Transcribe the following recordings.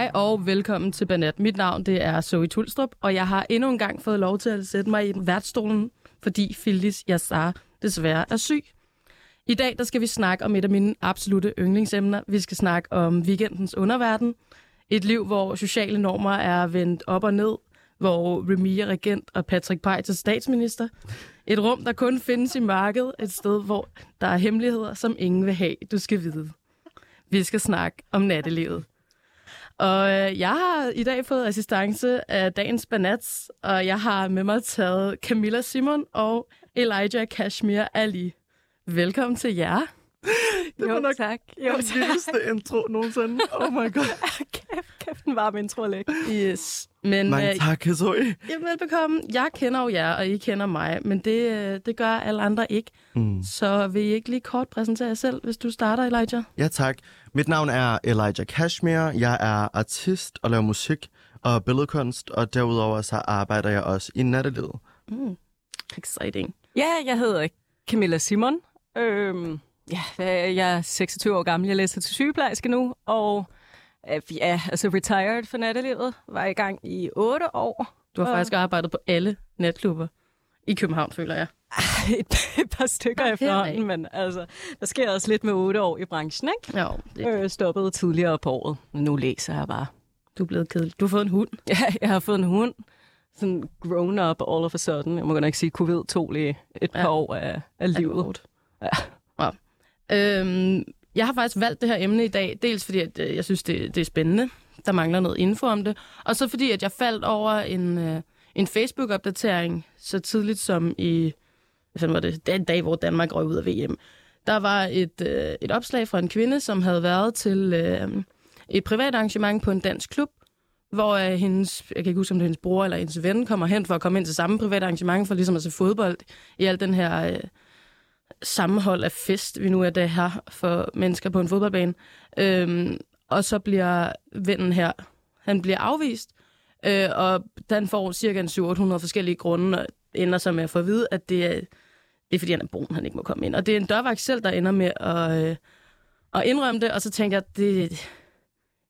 Hej og velkommen til Banat. Mit navn det er Zoe Tulstrup, og jeg har endnu en gang fået lov til at sætte mig i værtsstolen, fordi Phyllis Yassar desværre er syg. I dag der skal vi snakke om et af mine absolute yndlingsemner. Vi skal snakke om weekendens underverden. Et liv, hvor sociale normer er vendt op og ned, hvor Remy er regent og Patrick Pej til statsminister. Et rum, der kun findes i markedet. Et sted, hvor der er hemmeligheder, som ingen vil have, du skal vide. Vi skal snakke om nattelivet. Og øh, jeg har i dag fået assistance af dagens banats, og jeg har med mig taget Camilla Simon og Elijah Kashmir Ali. Velkommen til jer. Det Jo, var nok tak. Jo, den vildeste intro nogensinde. Oh my god. kæft, kæft, en varm intro lægge. Yes. Men Mange øh, tak, Zoe. ja, velbekomme. Jeg kender jo jer, og I kender mig, men det, øh, det gør alle andre ikke. Mm. Så vil I ikke lige kort præsentere jer selv, hvis du starter, Elijah? Ja, tak. Mit navn er Elijah Kashmir. Jeg er artist og laver musik og billedkunst, og derudover så arbejder jeg også i nattelivet. Mm. Exciting. Ja, jeg hedder Camilla Simon. Øhm, ja, jeg er 26 år gammel. Jeg læser til sygeplejerske nu, og øh, ja, altså retired for nattelivet. Var i gang i 8 år. Du har Og- faktisk arbejdet på alle natklubber i København, føler jeg. Et, et par stykker Nå, efterhånden, men altså, der sker også lidt med 8 år i branchen, ikke? Ja, det, Øh, stoppede tidligere på året. Men nu læser jeg bare. du er blevet kedelig. Du har fået en hund. Ja, jeg har fået en hund. Sådan grown up all of a sudden. Jeg må godt nok sige, covid tog lige et par Ja. år af, af livet. Ja. Øhm, jeg har faktisk valgt det her emne i dag, dels fordi at, øh, jeg synes, det, det er spændende. Der mangler noget info om det. Og så fordi, at jeg faldt over en, øh, en Facebook-opdatering så tidligt som i... Hvad var det? Den dag, hvor Danmark røg ud af VM. Der var et, øh, et opslag fra en kvinde, som havde været til øh, et privat arrangement på en dansk klub, hvor øh, hendes, jeg kan ikke huske, om det er hendes bror eller hendes ven, kommer hen for at komme ind til samme privat arrangement, for ligesom at se fodbold i al den her... Øh, sammenhold af fest, vi nu er det her for mennesker på en fodboldbane. Øhm, og så bliver vennen her, han bliver afvist, øh, og den får cirka en 700-800 forskellige grunde, og ender så med at få at vide, at det er, det er fordi, han er brun, han ikke må komme ind. Og det er en dørvagt selv, der ender med at, øh, at indrømme det, og så tænker jeg, det,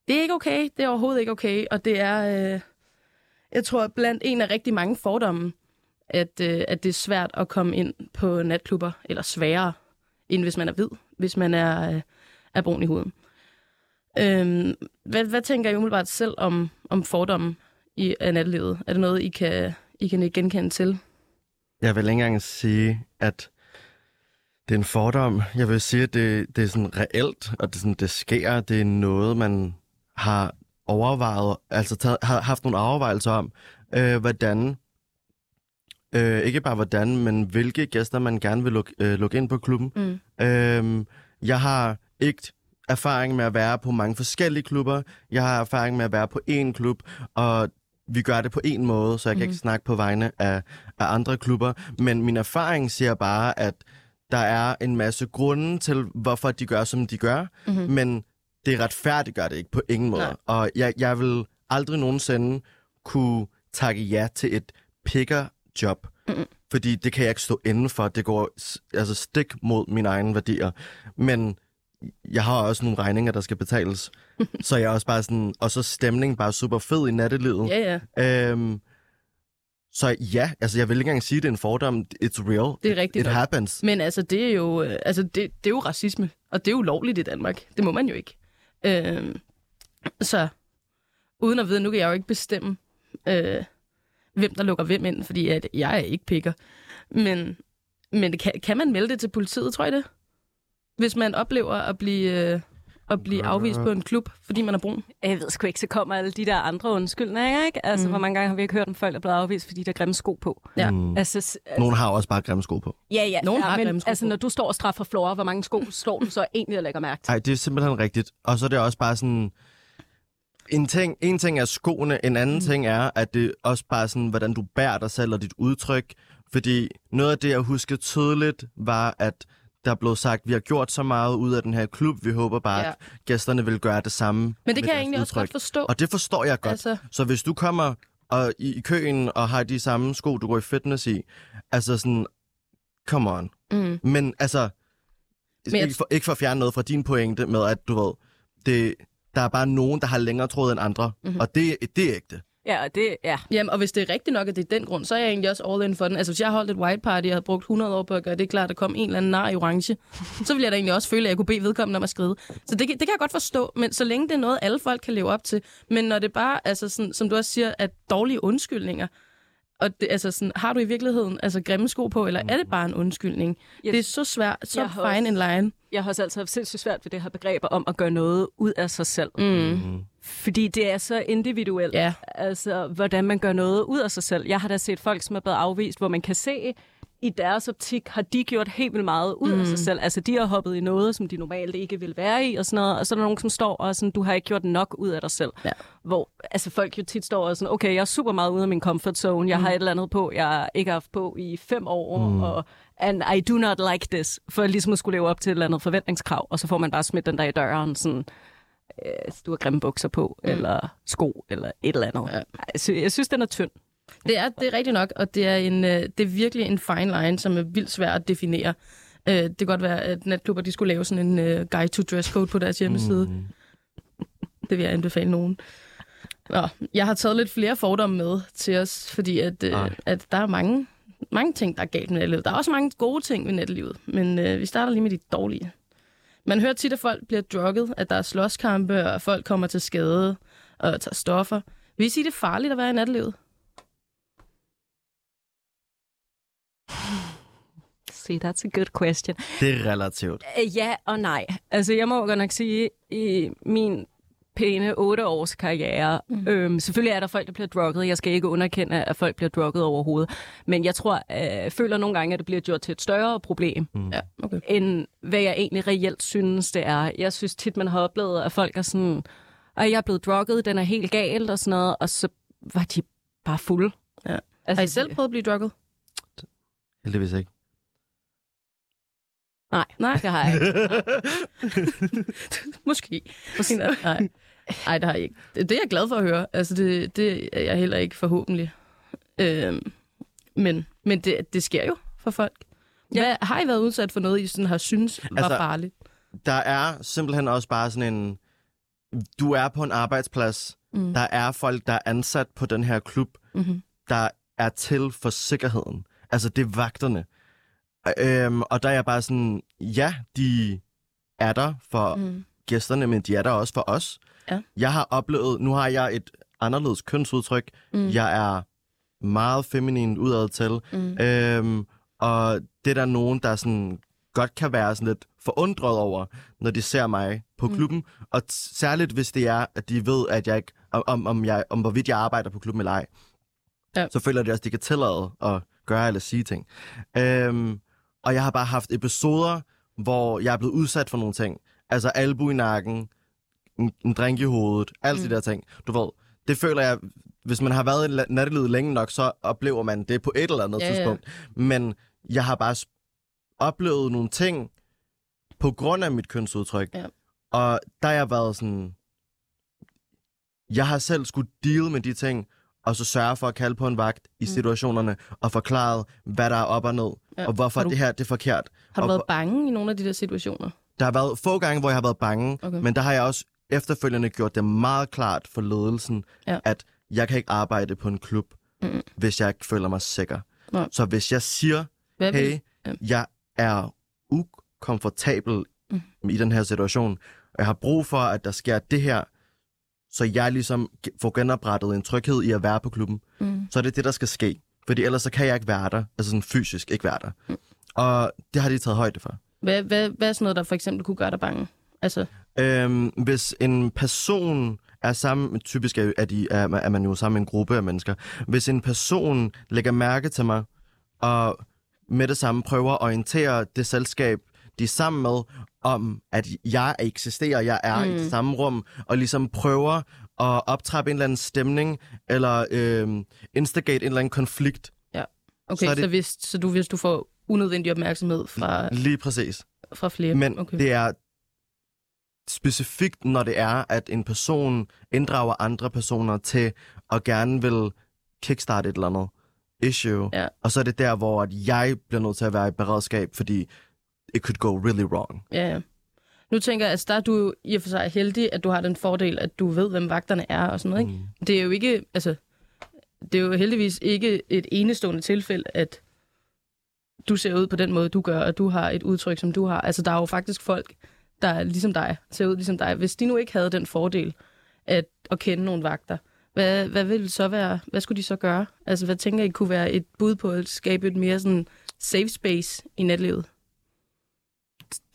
det er ikke okay, det er overhovedet ikke okay, og det er, øh, jeg tror, blandt en af rigtig mange fordomme, at, øh, at det er svært at komme ind på natklubber, eller sværere, end hvis man er hvid, hvis man er, øh, er brun i huden. Øhm, hvad, hvad tænker I umiddelbart selv om, om fordomme i af nattelivet? Er det noget, I kan, I kan ikke genkende til? Jeg vil ikke engang sige, at det er en fordom. Jeg vil sige, at det, det er sådan reelt, og det, sådan, det sker. Det er noget, man har overvejet, altså taget, har haft nogle overvejelser om, øh, hvordan, øh, ikke bare hvordan, men hvilke gæster man gerne vil lukke, øh, lukke ind på klubben. Mm. Øhm, jeg har ikke erfaring med at være på mange forskellige klubber. Jeg har erfaring med at være på én klub, og vi gør det på én måde, så jeg kan Mhm. ikke snakke på vegne af, af andre klubber. Men min erfaring siger bare, at der er en masse grunde til, hvorfor de gør, som de gør, Mm-hmm. men det retfærdiggør det ikke på ingen måde. Nej. Og jeg, jeg vil aldrig nogensinde kunne takke ja til et picker-job, Mhm. fordi det kan jeg ikke stå inden for. Det går altså stik mod mine egne værdier. Men jeg har også nogle regninger, der skal betales. så jeg er også bare sådan... Og så stemning bare super fed i nattelivet. Ja, ja. Øhm, så ja, altså jeg vil ikke engang sige, at det er en fordom. It's real. Det er rigtigt It nok. happens. Men altså, det er jo, øh, altså det, det er jo racisme, og det er jo lovligt i Danmark. Det må man jo ikke. Øhm, så uden at vide, nu kan jeg jo ikke bestemme, øh, hvem der lukker hvem ind, fordi at jeg er ikke pikker. Men, men kan, kan man melde det til politiet, tror jeg det? Hvis man oplever at blive, øh, at blive afvist på en klub, fordi man er brun. Jeg ved sgu ikke, så kommer alle de der andre undskyldninger, ikke? Altså, Mm. hvor mange gange har vi ikke hørt om folk, der er blevet afvist, fordi der er grimme sko på? Ja. Mm. Altså, s- Nogle har også bare grimme sko på. ja, ja. Nogen ja, har men, grimme sko Altså, på. når du står og straffer Flora, hvor mange sko står du så egentlig og lægger mærke til? Nej, det er simpelthen rigtigt. Og så er det også bare sådan... En ting, en ting er skoene, en anden mm. ting er, at det også bare sådan, hvordan du bærer dig selv og dit udtryk. Fordi noget af det, jeg husker tydeligt, var, at der blev sagt, vi har gjort så meget ud af den her klub, vi håber bare, Ja. at gæsterne vil gøre det samme Men det kan jeg egentlig også udtryk. godt forstå. Og det forstår jeg godt. Altså, Så hvis du kommer og i, i køen og har de samme sko, du går i fitness i, altså sådan, come on. mm, Men altså, Men jeg- ikke, for, ikke for at fjerne noget fra din pointe med, at du ved, det, Der er bare nogen, der har længere tråd end andre, mm-hmm. og det, det er ægte. Ja, og det, ja. Jamen, og hvis det er rigtigt nok, at det er den grund, så er jeg egentlig også all in for den. Altså, hvis jeg holdt et white party, og havde brugt 100 år på at gøre det klart, at der kom en eller anden nar i orange, så ville jeg da egentlig også føle, at jeg kunne bede vedkommende om at skrive. Så det, det kan jeg godt forstå, men så længe det er noget, alle folk kan leve op til. Men når det bare, altså sådan, som du også siger, at dårlige undskyldninger, og det, altså sådan, har du i virkeligheden altså grimme sko på, eller er det bare en undskyldning? Yes. Det er så svært, så Jeg fine en line. Jeg har også altid haft sindssygt svært ved det her begreber om at gøre noget ud af sig selv. Mm. Mm. Fordi det er så individuelt. Ja. Altså, hvordan man gør noget ud af sig selv. Jeg har da set folk, som er blevet afvist, hvor man kan se, i deres optik har de gjort helt vildt meget ud mm. af sig selv. Altså, de har hoppet i noget, som de normalt ikke vil være i, og sådan noget. Og så er der nogen, som står og sådan, du har ikke gjort nok ud af dig selv. Ja. Hvor altså, folk jo tit står og sådan, okay, jeg er super meget ude af min comfort zone. Jeg mm. har et eller andet på, jeg ikke har haft på i fem år, mm. og and I do not like this, for ligesom at skulle leve op til et eller andet forventningskrav, og så får man bare smidt den der i døren, sådan, øh, du har grimme bukser på, mm. eller sko, eller et eller andet. Ja. Jeg, synes, jeg synes, den er tynd. Det er, det er rigtigt nok, og det er, en, øh, det er virkelig en fine line, som er vildt svær at definere. Øh, Det kan godt være, at natklubber de skulle lave sådan en uh, guide to dress code på deres hjemmeside. Mm. Det vil jeg anbefale nogen. Nå, jeg har taget lidt flere fordomme med til os, fordi at, øh, Ej. at der er mange, mange ting, der er galt med nattelivet. Der er også mange gode ting ved nattelivet, men øh, vi starter lige med de dårlige. Man hører tit, at folk bliver drugget, at der er slåskampe, og at folk kommer til skade og tager stoffer. Vil I sige, det er farligt at være i nattelivet? See, that's a good question. Det er relativt. Øh, Ja og nej. Altså, jeg må godt nok sige, i min pæne otte års karriere, mm. øhm, selvfølgelig er der folk, der bliver drugget. Jeg skal ikke underkende, at folk bliver drugget overhovedet. Men jeg tror, øh, føler nogle gange, at det bliver gjort til et større problem, Mm. Ja, okay. end hvad jeg egentlig reelt synes, det er. Jeg synes tit, man har oplevet, at folk er sådan, at jeg er blevet drugget, den er helt galt og sådan noget, og så var de bare fulde. Ja. Altså, Har I selv prøvet at blive drugget? Heldigvis ikke. Nej, Nej. det har jeg ikke. Måske. Måske. Nej. Nej, det har jeg ikke. Det, er jeg glad for at høre. Altså, det, det er jeg heller ikke forhåbentlig. Øhm, men men det, det sker jo for folk. Ja. Hvad, har I været udsat for noget, I sådan har synes var altså, farligt? Der er simpelthen også bare sådan en... Du er på en arbejdsplads. Mm. Der er folk, der er ansat på den her klub, Mm-hmm. der er til for sikkerheden. Altså, det er vagterne. Øhm, og der er jeg bare sådan, ja, de er der for mm. Mm. gæsterne, men de er der også for os. Ja. Jeg har oplevet, nu har jeg et anderledes kønsudtryk. Mm. Jeg er meget feminin udad til. Mm. Øhm, og det er der nogen, der sådan godt kan være sådan lidt forundret over, når de ser mig på Mm. klubben. Og t- særligt hvis det er, at de ved, at jeg ikke, om, om, om, jeg, om hvorvidt jeg arbejder på klubben eller ej. Ja. Så føler de også, at de kan tillade at gøre eller sige ting. Øhm, og jeg har bare haft episoder, hvor jeg er blevet udsat for nogle ting. Altså albu i nakken, en, en drink i hovedet, alt mm. De der ting. Du ved, det føler jeg, hvis man har været i nattelivet længe nok, så oplever man det på et eller andet Ja, ja. tidspunkt. Men jeg har bare oplevet nogle ting på grund af mit kønsudtryk. Ja. Og der har jeg været sådan... Jeg har selv skulle deal med de ting, og så sørge for at kalde på en vagt i Mm. situationerne, og forklare, hvad der er op og ned, Ja. og hvorfor Har du- det her det er forkert. Har du og været bange i nogle af de der situationer? Der har været få gange, hvor jeg har været bange, Okay. men der har jeg også efterfølgende gjort det meget klart for ledelsen, Ja. at jeg kan ikke arbejde på en klub, Mm. hvis jeg ikke føler mig sikker. Nej. Så hvis jeg siger, Hvad hey, Ja. jeg er ukomfortabel Mm. i den her situation, og jeg har brug for, at der sker det her, så jeg ligesom ge- får genoprettet en tryghed i at være på klubben, Mm. så er det det, der skal ske. Fordi ellers så kan jeg ikke være der, altså sådan fysisk ikke være der. Mm. Og det har de taget højde for. Hvad, hvad, hvad er sådan noget, der for eksempel kunne gøre dig bange? Altså, Øhm, hvis en person er sammen, typisk er, er, de, er, er man jo sammen med en gruppe af mennesker, hvis en person lægger mærke til mig, og med det samme prøver at orientere det selskab, de er sammen med, om at jeg eksisterer, jeg er mm. i Mm. det samme rum, og ligesom prøver at optrappe en eller anden stemning, eller øhm, instigate en eller anden konflikt. okay, Så det- så, hvis, så du, hvis du får unødvendig opmærksomhed fra, Lige præcis. fra flere. Men okay. det er specifikt, når det er, at en person inddrager andre personer til at gerne vil kickstarte et eller andet issue. Ja. Og så er det der, hvor at jeg bliver nødt til at være i beredskab, fordi it could go really wrong. Ja, ja. Nu tænker jeg, at der er du i og for sig heldig, at du har den fordel, at du ved, hvem vagterne er og sådan noget. Ikke? Mm. Det er jo ikke, altså, det er jo heldigvis ikke et enestående tilfælde, at du ser ud på den måde, du gør, og du har et udtryk, som du har. Altså, der er jo faktisk folk, der er ligesom dig, ser ud ligesom dig. Hvis de nu ikke havde den fordel at, at kende nogle vagter, hvad, hvad ville så være? Hvad skulle de så gøre? Altså, hvad tænker I kunne være et bud på at skabe et mere sådan safe space i netlivet?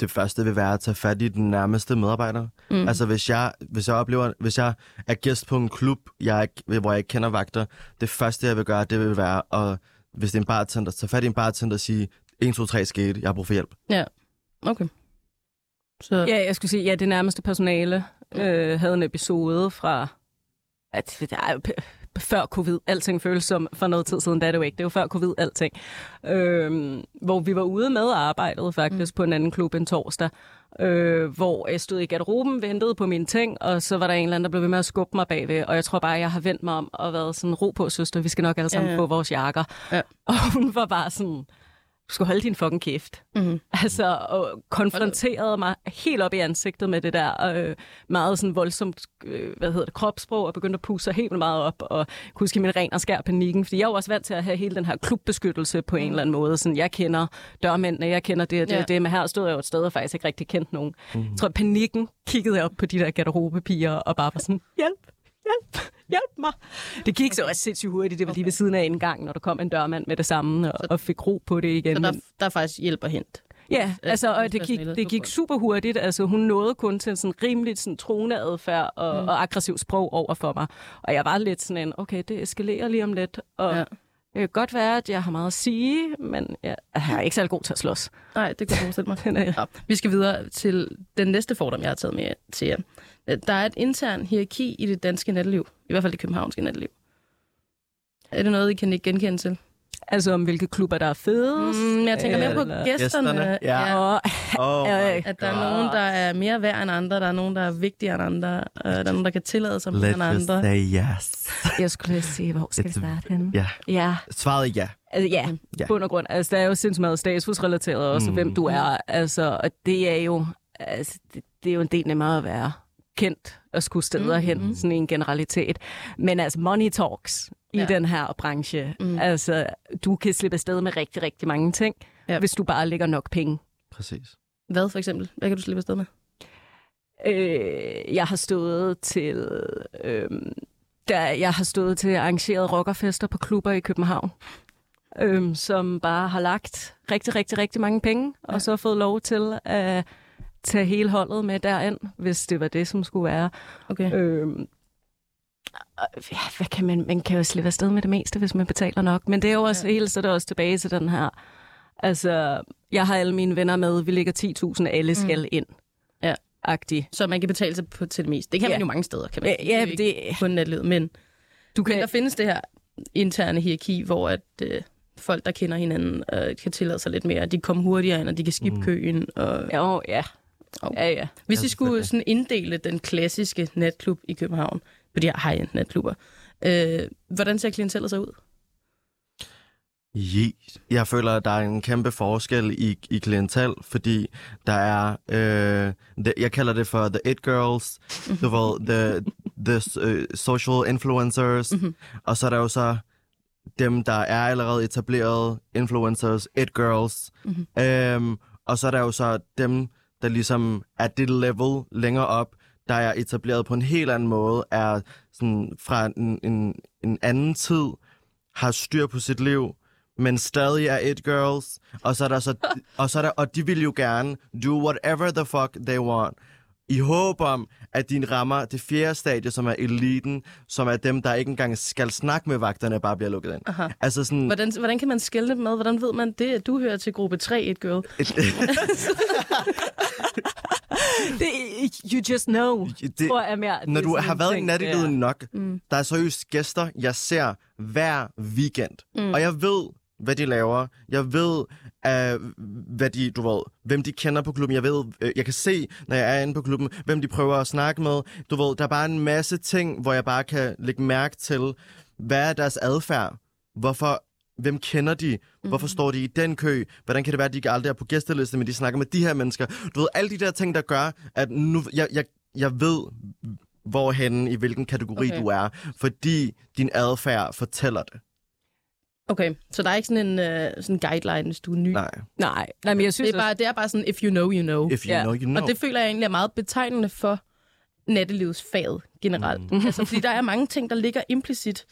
Det første vil være at tage fat i den nærmeste medarbejder. Mm. Altså hvis jeg, hvis jeg oplever, hvis jeg er gæst på en klub, jeg ikke, hvor jeg ikke kender vagter, det første jeg vil gøre, det vil være at, hvis det er en bartender, tage fat i en bartender og sige, 1, 2, 3 skete, jeg har brug for hjælp. Okay. Så, Ja, jeg skulle sige, ja, det nærmeste personale øh, havde en episode fra, at før covid, alting føles som for noget tid siden, er det jo ikke, det jo før covid, alting. Øh, hvor vi var ude med arbejdet faktisk mm. på en anden klub en torsdag, øh, hvor jeg stod i garderoben, ventede på mine ting, og så var der en eller anden, der blev ved med at skubbe mig bagved, og jeg tror bare, jeg har vendt mig om og været sådan, ro på, søster, vi skal nok alle sammen Ja, ja, få vores jakker. Ja. Og hun var bare sådan, skal holde din fucking kæft. mm-hmm. Altså, og konfronterede mig helt op i ansigtet med det der øh, meget sådan voldsomt, øh, hvad hedder det, kropssprog, og begyndte at pusse sig helt meget op, og kunne huske min ren og skær panikken, fordi jeg er jo også vant til at have hele den her klubbeskyttelse på en eller anden måde. Sådan, jeg kender dørmændene, jeg kender det og det, Ja. ja. det, men her stod jeg jo et sted og faktisk ikke rigtig kendt nogen. Mm. Jeg tror, panikken kiggede jeg op på de der garderobepiger, og bare var sådan, hjælp, hjælp, hjælp mig. Det gik så også sindssygt hurtigt, det var lige ved siden af en gang, når der kom en dørmand med det samme, og, og fik ro på det igen. Så der, der er faktisk hjælp at hente. Ja, altså, og det gik, det gik super hurtigt. Altså, hun nåede kun til en sådan rimelig sådan, truende adfærd og, mm. og aggressiv sprog over for mig. Og jeg var lidt sådan en, okay, det eskalerer lige om lidt. Og Ja. Det kan godt være, at jeg har meget at sige, men jeg, er ikke særlig god til at slås. Nej, det kan jeg forestille mig. Ja, vi skal videre til den næste fordom, jeg har taget med til jer. Der er et intern hierarki i det danske natteliv. I hvert fald det københavnske natteliv. Er det noget, I kan ikke genkende til? Altså, om hvilke klubber, der er fedest. Mm, jeg tænker mere på gæsterne. Gæsterne, ja. Og, Oh, øh, At der er nogen, der er mere værd end andre. Der er nogen, der er vigtigere end andre. Uh, der er nogen, der kan tillade sig mere end andre. say yes. jeg skulle lige sige, hvor skal vi It's- starte henne? Ja, Ja, svaret er ja. Altså, ja. Ja. ja. bund og grund. Altså, der er jo sindssygt meget statusrelateret også, mm. hvem du er. Altså, og det er jo, altså, det, det er jo en del nemmere at være kendt og skulle steder Mm, hen, sådan i en generalitet. Men altså, money talks i Ja. den her branche. Mm. Altså, du kan slippe afsted med rigtig, rigtig mange ting, Ja. hvis du bare lægger nok penge. Præcis. Hvad for eksempel? Hvad kan du slippe afsted med? Øh, jeg har stået til... Øh, der, jeg har stået til arrangeret rockerfester på klubber i København, øh, som bare har lagt rigtig, rigtig, rigtig mange penge, ja. og så fået lov til at tage hele holdet med derind, hvis det var det, som skulle være. Okay. Øh, ja, hvad kan man, man kan jo slippe afsted med det meste, hvis man betaler nok. Men det er jo også, Ja. helt så er det også tilbage til den her. Altså, jeg har alle mine venner med, vi ligger 10.000, alle skal mm. ind. Ja. Agtig. Så man kan betale sig på, til det meste. Det kan Ja. man jo mange steder, kan man Ja, ikke det, kun natlivet, men du Men kan, der findes det her interne hierarki, hvor at, øh, folk, der kender hinanden, øh, kan tillade sig lidt mere. De kommer hurtigere ind, og de kan skippe Mm. mm. køen. Og... Jo, ja. Og- Ja, ja. Hvis I skulle sådan inddele den klassiske natklub i København, på de her high-end natklubber, øh, hvordan ser klientellet så ud? Je- Jeg føler, at der er en kæmpe forskel i, i klientel, fordi der er, øh, det, jeg kalder det for the it girls, du ved, the, the uh, social influencers, Mhm. og så er der jo så dem, der er allerede etableret influencers, it girls, Mhm. øhm, og så er der jo så dem, der ligesom er det level længere op, der er etableret på en helt anden måde, er sådan fra en, en, en anden tid, har styr på sit liv, men stadig er it girls, og så er der så, og så er der, og de vil jo gerne do whatever the fuck they want, i håb om, at de rammer det fjerde stadie, som er eliten, som er dem, der ikke engang skal snakke med vagterne, bare bliver lukket ind. Aha. Altså sådan... Hvordan, hvordan kan man skælne dem med? Hvordan ved man det, at du hører til gruppe 3 et girl? Det, you just know, det, tror jeg mere. når du har været i nattelivet ja. nok, Mm. der er seriøst gæster, jeg ser hver weekend. Mm. Og jeg ved, hvad de laver. Jeg ved, uh, hvad de, du ved, hvem de kender på klubben. Jeg ved, uh, jeg kan se, når jeg er inde på klubben, hvem de prøver at snakke med. Du ved, der er bare en masse ting, hvor jeg bare kan lægge mærke til, hvad er deres adfærd? Hvorfor hvem kender de? Hvorfor står de i den kø? Hvordan kan det være, at de ikke aldrig er på gæsteliste, men de snakker med de her mennesker? Du ved, alle de der ting, der gør, at nu, jeg, jeg, jeg ved, hvorhen, i hvilken kategori Okay. du er, fordi din adfærd fortæller det. Okay, så der er ikke sådan en uh, sådan guideline, hvis du er ny. Nej. Nej, nej, men jeg synes Det er, bare, det er bare sådan, if you know, you know. If you Ja. know, you know. Og det føler jeg egentlig er meget betegnende for nattelivsfaget generelt. Mm. Altså, fordi der er mange ting, der ligger implicit.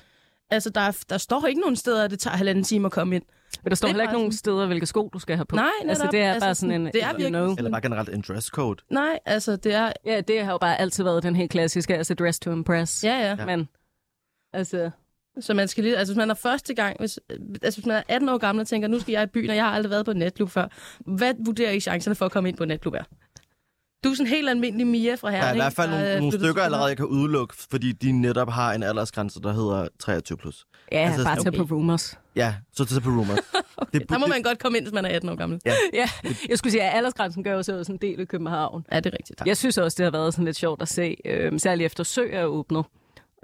Altså, der, er, der står ikke nogen steder, at det tager halvanden time at komme ind. Men der står er heller ikke nogen sådan- steder, hvilke sko du skal have på. Nej, Altså, netop. det er Altså, bare sådan en... det er if you virkelig know. Eller bare generelt en dresscode. Nej, altså, det er... Ja, det har jo bare altid været den helt klassiske, altså dress to impress. Ja, ja. Ja. Men, altså... Så man skal lige... Altså, hvis man er første gang... Hvis, altså, hvis man er 18 år gammel og tænker, nu skal jeg i byen, og jeg har aldrig været på en natklub før. Hvad vurderer I chancerne for at komme ind på en natklub er? Du er sådan en helt almindelig Mia fra Der Herning. er i hvert fald nogle, nogle stykker allerede, jeg kan udelukke, fordi de netop har en aldersgrænse, der hedder 23+. plus. Ja, Altså, bare tage okay. på rumors. Ja, så til på rumors. Okay, Det- der må det- man godt komme ind, hvis man er 18 år gammel. Ja. Ja, jeg skulle sige, at aldersgrænsen gør jo så også en del i København. Ja, det er rigtigt. Jeg synes også, det har været sådan lidt sjovt at se, øh, særligt efter Sø er åbnet.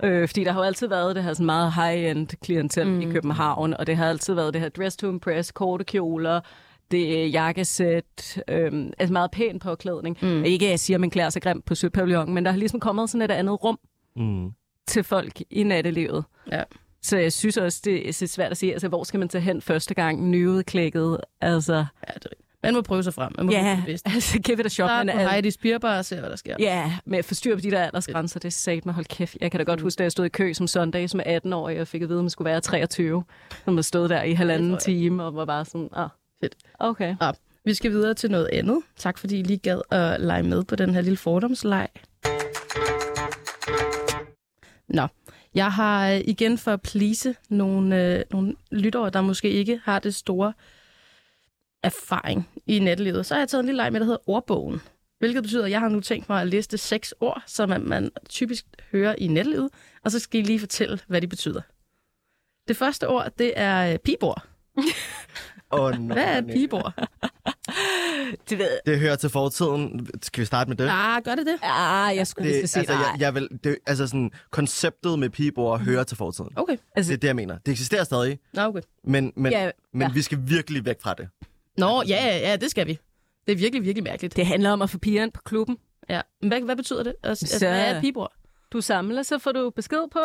Øh, fordi der har jo altid været det her sådan meget high-end klientel mm. i København, og det har altid været det her dress to impress, korte kjoler, det er jakkesæt, øh, altså meget pæn påklædning. Mm. Ikke at jeg siger, at man klæder sig grimt på Søpavillon, men der har ligesom kommet sådan et andet rum Mm. til folk i nattelivet. Ja. Så jeg synes også, det er svært at sige, altså hvor skal man tage hen første gang, nyudklækket, altså... Ja, det er. Man må prøve sig frem. Man må Ja, blive bevidst. altså give it a shot. Start men, på altså- Heidi Spirbar og se, hvad der sker. Ja, med at forstyrre på de der aldersgrænser, det er sat mig hold kæft. Jeg kan da Mm. godt huske, da jeg stod i kø som Sunday som 18-årig, og fik at vide, at man skulle være 23. Så man stod der i halvanden time, og var bare sådan, ah, Fedt. okay. Ja, vi skal videre til noget andet. Tak fordi I lige gad at lege med på den her lille fordomsleg. Nå, jeg har øh, igen for at please nogle, øh, nogle lyttere, der måske ikke har det store erfaring i nattelivet, så har jeg taget en lille leg med, der hedder ordbogen. Hvilket betyder, at jeg har nu tænkt mig at liste seks ord, som man, typisk hører i nattelivet, og så skal I lige fortælle, hvad de betyder. Det første ord, det er pibord. Oh, nej, Hvad er pibord? Det ved Det hører til fortiden. Skal vi starte med det? Ah, gør det det? Ah, jeg skulle det lige sige, altså, nej. jeg, jeg vil, det, altså sådan, konceptet med pibord hører til fortiden. Okay. Altså, Det er det, jeg mener. Det eksisterer stadig, Nå, okay. men, men, Ja, men ja. vi skal virkelig væk fra det. Nå, ja, ja, ja, det skal vi. Det er virkelig, virkelig mærkeligt. det handler om at få pigerne på klubben. Ja. Men hvad, hvad betyder det? Altså, Så- hvad er et? Du samler, så får du besked på,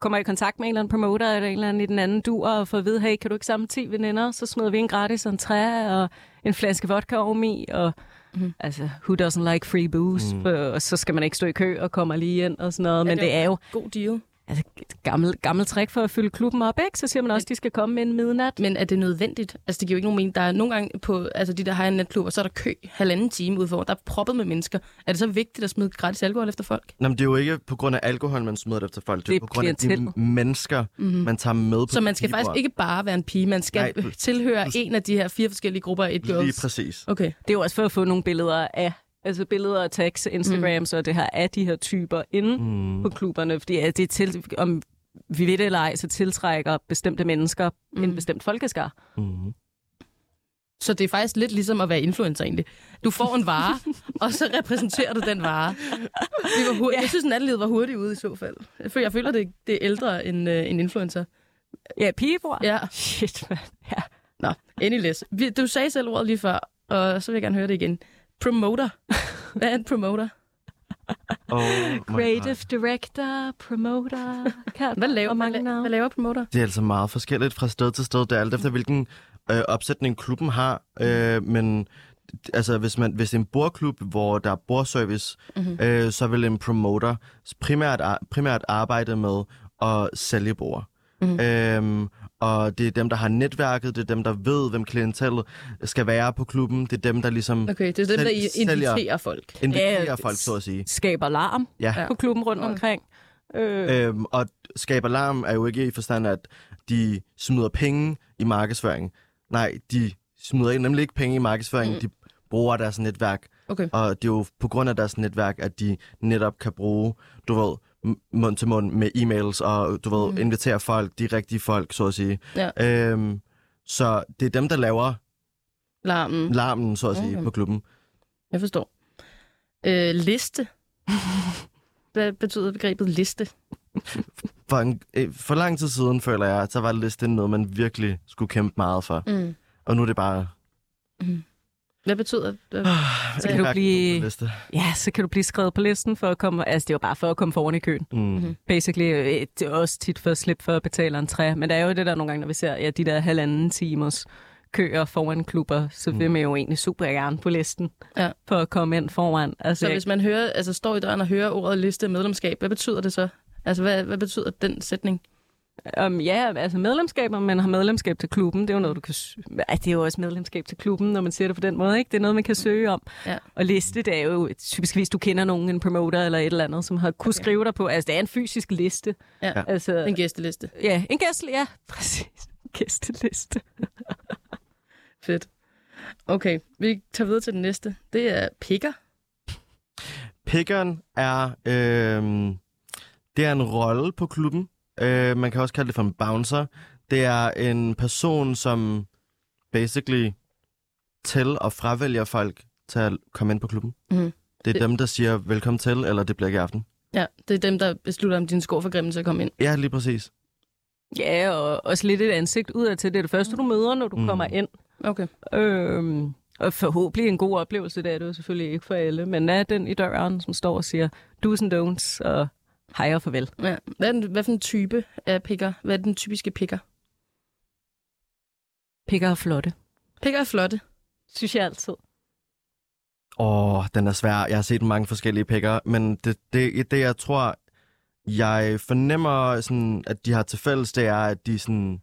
kommer i kontakt med en eller anden promoter eller en eller anden i den anden dur, og får at vide, hey, kan du ikke samle 10 veninder? Så smider vi en gratis entré og en flaske vodka oveni, og Mhm. altså, who doesn't like free booze? Mm. Og så skal man ikke stå i kø og kommer lige ind og sådan noget, men det er det er jo God deal. Altså, et gammelt, gammelt trick for at fylde klubben op, ikke? Så siger man også, at de skal komme med en midnat. Men er det nødvendigt? Altså, det giver jo ikke nogen mening. Der er nogle gange på altså, de der high netklubber, så er der kø halvanden time ude for. Der er proppet med mennesker. Er det så vigtigt at smide gratis alkohol efter folk? Nå, men det er jo ikke på grund af alkohol, man smider det efter folk. Det er, Det er på grund af de mennesker, mm-hmm. man tager med på Så man skal faktisk ikke bare være en pige. Man skal Nej, Nej, du- tilhøre du- en af de her fire forskellige grupper af et Lige girls. præcis. Okay. Det er jo også for at få nogle billeder af, altså billeder og tags, Instagrams mm. og det her af de her typer inde Mm. på klubberne, fordi at det er til, om vi ved det eller ej, så tiltrækker bestemte mennesker mm. en bestemt folkeskar. Mm. Så det er faktisk lidt ligesom at være influencer egentlig. Du får en vare, og så repræsenterer du den vare. Det var hurtigt. Ja. Jeg synes, nattelivet var hurtigt ude i så fald. Jeg føler, jeg føler det, det er ældre end uh, en influencer. Ja, pigebord. Ja. Shit, man. Ja. Nå. Vi- Du sagde selv ordet lige før, og så vil jeg gerne høre det igen. Promoter. Hvad er en promoter? Oh Creative God. director, promoter, kan Hvad laver, og mange hvad, laver promoter? Det er altså meget forskelligt fra sted til sted. Det er alt efter, hvilken øh, opsætning klubben har. Øh, men altså, hvis, man, hvis det er en bordklub, hvor der er bordservice, mm-hmm. øh, så vil en promoter primært, primært arbejde med at sælge bord. Mm-hmm. Øhm, og det er dem, der har netværket, det er dem, der ved, hvem klientellet skal være på klubben. Det er dem, der ligesom Okay, det er dem, der inviterer folk. inviterer Ja, folk, så at sige. Skaber larm Ja. på klubben rundt Ja. omkring. Øh, Øhm, og skaber larm er jo ikke i forstand, at de smider penge i markedsføring. Nej, de smider nemlig ikke penge i markedsføring. Mm. De bruger deres netværk. Okay. Og det er jo på grund af deres netværk, at de netop kan bruge, du ved, mund til mund med e-mails, og du ved, mm. invitere folk, de rigtige folk, så at sige. Ja. Øhm, så det er dem, der laver Larmen. larmen, så at sige, Okay. på klubben. Jeg forstår. Øh, liste. Hvad betyder begrebet liste? for, en, øh, for lang tid siden, føler jeg, så var liste noget, man virkelig skulle kæmpe meget for. Mm. Og nu er det bare... Hvad betyder det? Så kan du blive-. Ja, så kan du blive skrevet på listen for at komme... Altså, det er jo bare for at komme foran i køen. Mm. Mhm. Basically, øh, det er også tit for at slippe for at betale en træ. Men der er jo det der nogle gange, når vi ser ja, de der halvanden timers køer foran klubber, så vil man jo egentlig super gerne på listen Ja. for at komme ind foran. Altså, Så hvis man hører, altså står i døren og hører ordet liste medlemskab, hvad betyder det så? Altså, hvad, hvad betyder den sætning? Um, ja, altså medlemskaber, man har medlemskab til klubben, det er jo noget, du kan... Ej, det er jo også medlemskab til klubben, når man siger det på den måde, ikke? Det er noget, man kan søge om. Ja. Og liste, det er jo typisk, hvis du kender nogen, en promoter eller et eller andet, som har kunne Okay. skrive dig på. Altså, det er en fysisk liste. Ja. Altså, En gæsteliste. ja, en gæstel, ja, præcis. En gæsteliste. Fedt. Okay, vi tager videre til den næste. Det er pikker. Pickeren er, øh, det er en rolle på klubben. Øh, man kan også kalde det for en bouncer. Det er en person, som basically til og fravælger folk til at komme ind på klubben. Mhm. Det er Det- dem, der siger velkommen til, eller det bliver ikke i aften. Ja, det er dem, der beslutter, om din skorforgrimmelse kommer ind. Ja, lige præcis. Ja, og også lidt et ansigt udad til. Det er det første, du møder, når du Mm. mm. kommer ind. Okay. Øhm, og forhåbentlig en god oplevelse, det er det jo selvfølgelig ikke for alle, men er den i døren, som står og siger do's and don'ts og hej og farvel. Ja. Hvad, er den, hvad for en type af pikker? Hvad er den typiske pikker? Pikker er flotte, Pikker er flotte. synes jeg altid. Åh, den er svær. Jeg har set mange forskellige picker, men det, det, det jeg tror, jeg fornemmer, sådan, at de har til fælles, det er, at de sådan,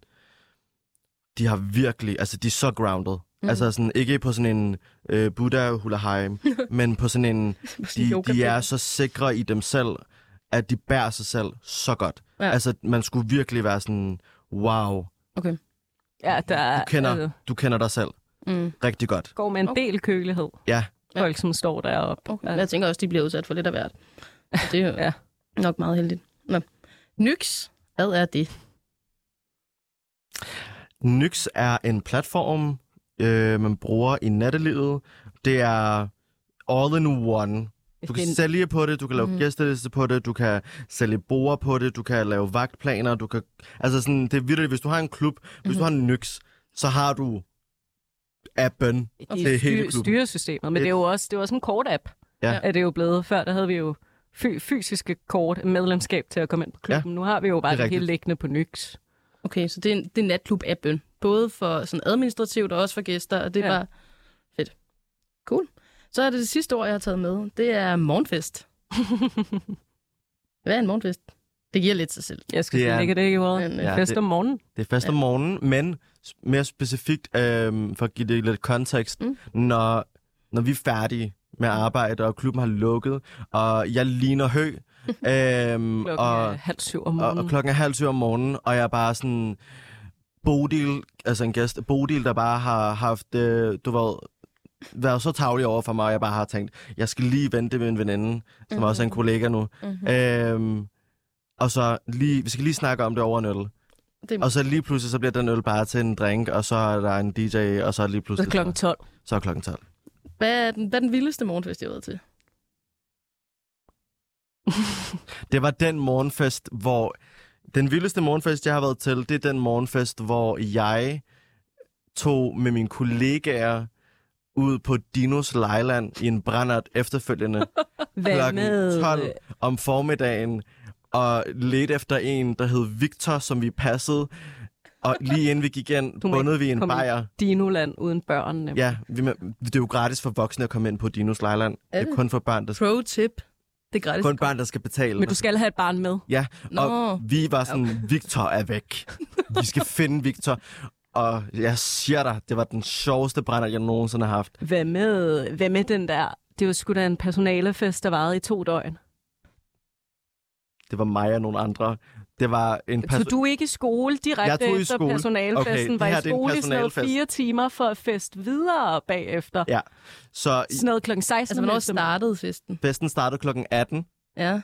de har virkelig, altså de er så grounded. Mm. Altså sådan, ikke på sådan en øh, Buddha hulaheim, men på sådan en, de, de er så sikre i dem selv, at de bærer sig selv så godt. Ja. Ja. Altså, man skulle virkelig være sådan, wow, Ja, der er, du kender, altså, du kender dig selv Mm. rigtig godt. går med en Okay. del kølighed. Ja, Folk, som står deroppe. Okay. Jeg tænker også, de bliver udsat for lidt af hvert. Og Det er jo Ja. nok meget heldigt. Nå. Nyx, hvad er det? Nyx er en platform, øh, man bruger i nattelivet. Det er all in one. Du kan sælge på det, du kan lave mm. gæsteliste på det, du kan sælge borer på det, du kan lave vagtplaner, du kan... Altså sådan, det er virkelig, hvis du har en klub, mm-hmm. hvis du har en Nyx, så har du appen. i Det er hele styr, klubben. styresystemet, men det er jo også, det er også en kort-app, Ja. er det jo blevet. Før der havde vi jo fy- fysiske kort, medlemskab til at komme ind på klubben. Ja, nu har vi jo bare det det, hele liggende på Nyx. Okay, så det er, en, det er natklub-appen. Både for sådan administrativt og også for gæster, og det er ja. bare fedt. Cool. Så er det det sidste ord, jeg har taget med. Det er morgenfest. Hvad er en morgenfest? Det giver lidt sig selv. Jeg skal Det er- lægge det i ordet. Men, Ja, øh, Fest det- om morgenen. Det er fest om morgenen, men mere specifikt, øh, for at give det lidt kontekst, Mm. når, når vi er færdige med arbejde, og klubben har lukket, og jeg ligner hø, øhm, Klokken og, er halv syv om og, morgenen. og klokken er halv syv om morgenen, og jeg er bare sådan... Bodil, altså en gæst, Bodil, der bare har haft, øh, du ved, været så tavlig over for mig, og jeg bare har tænkt, jeg skal lige vente med en veninde, som Mhm. også er en kollega nu. Mm-hmm. Øhm, og så lige, vi skal lige snakke om det over en øl. Det, Og så lige pludselig, så bliver den øl bare til en drink, og så er der en DJ, og så er lige Så pludselig... klokken 12. Så er klokken 12. hvad, er den, hvad er den vildeste morgenfest, jeg har været til? Det var den morgenfest, hvor... Den vildeste morgenfest, jeg har været til, det er den morgenfest, hvor jeg tog med mine kollegaer ud på Dinos Lejland i en brændert efterfølgende med... 12 om formiddagen, og ledte efter en, der hed Victor, som vi passede. Og lige inden vi gik ind, bundede vi en bajer. Dinoland uden børnene. Ja, vi, det er jo gratis for voksne at komme ind på Dinos Lejland. Er Det er det? kun for børn, der, Pro tip. Det er gratis. kun børn, der skal betale. Men du skal have et barn med. Ja, Nå. og vi var sådan, Victor er væk. Vi skal finde Victor. Og jeg siger dig, det var den sjoveste brænder, jeg nogensinde har haft. Hvad med, hvad med den der... Det var sgu da en personalefest, der varede i to døgn. Det var mig og nogle andre. Det var en Så du er ikke i skole direkte i efter skole. personalefesten, Okay, det var her, i det er en skole i sådan noget fire timer for at feste videre bagefter. Ja, så Sådan noget klokken 16. Altså, hvornår startede festen? festen startede klokken 18 Ja.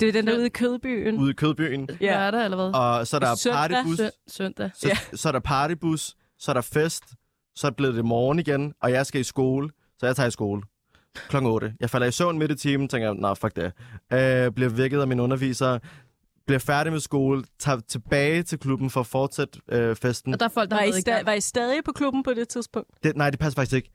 Det er den der ude i Kødbyen. ude i Kødbyen. Ja. Ja. Lørdag, eller hvad? Og så er der Søndag. partybus. Sø- søndag. Så, Ja. så er der partybus. Så er der fest. Så er det blevet det morgen igen. Og jeg skal i skole. Så jeg tager i skole. Klokken 8. Jeg falder i søvn midt i timen. Tænker, nej, fuck det. Øh, bliver vækket af min underviser. bliver færdig med skole, tager tilbage til klubben for at fortsætte øh, festen. Og der er folk, der Var I, sta- var I stadig på klubben på det tidspunkt? Det, nej, det passer faktisk ikke.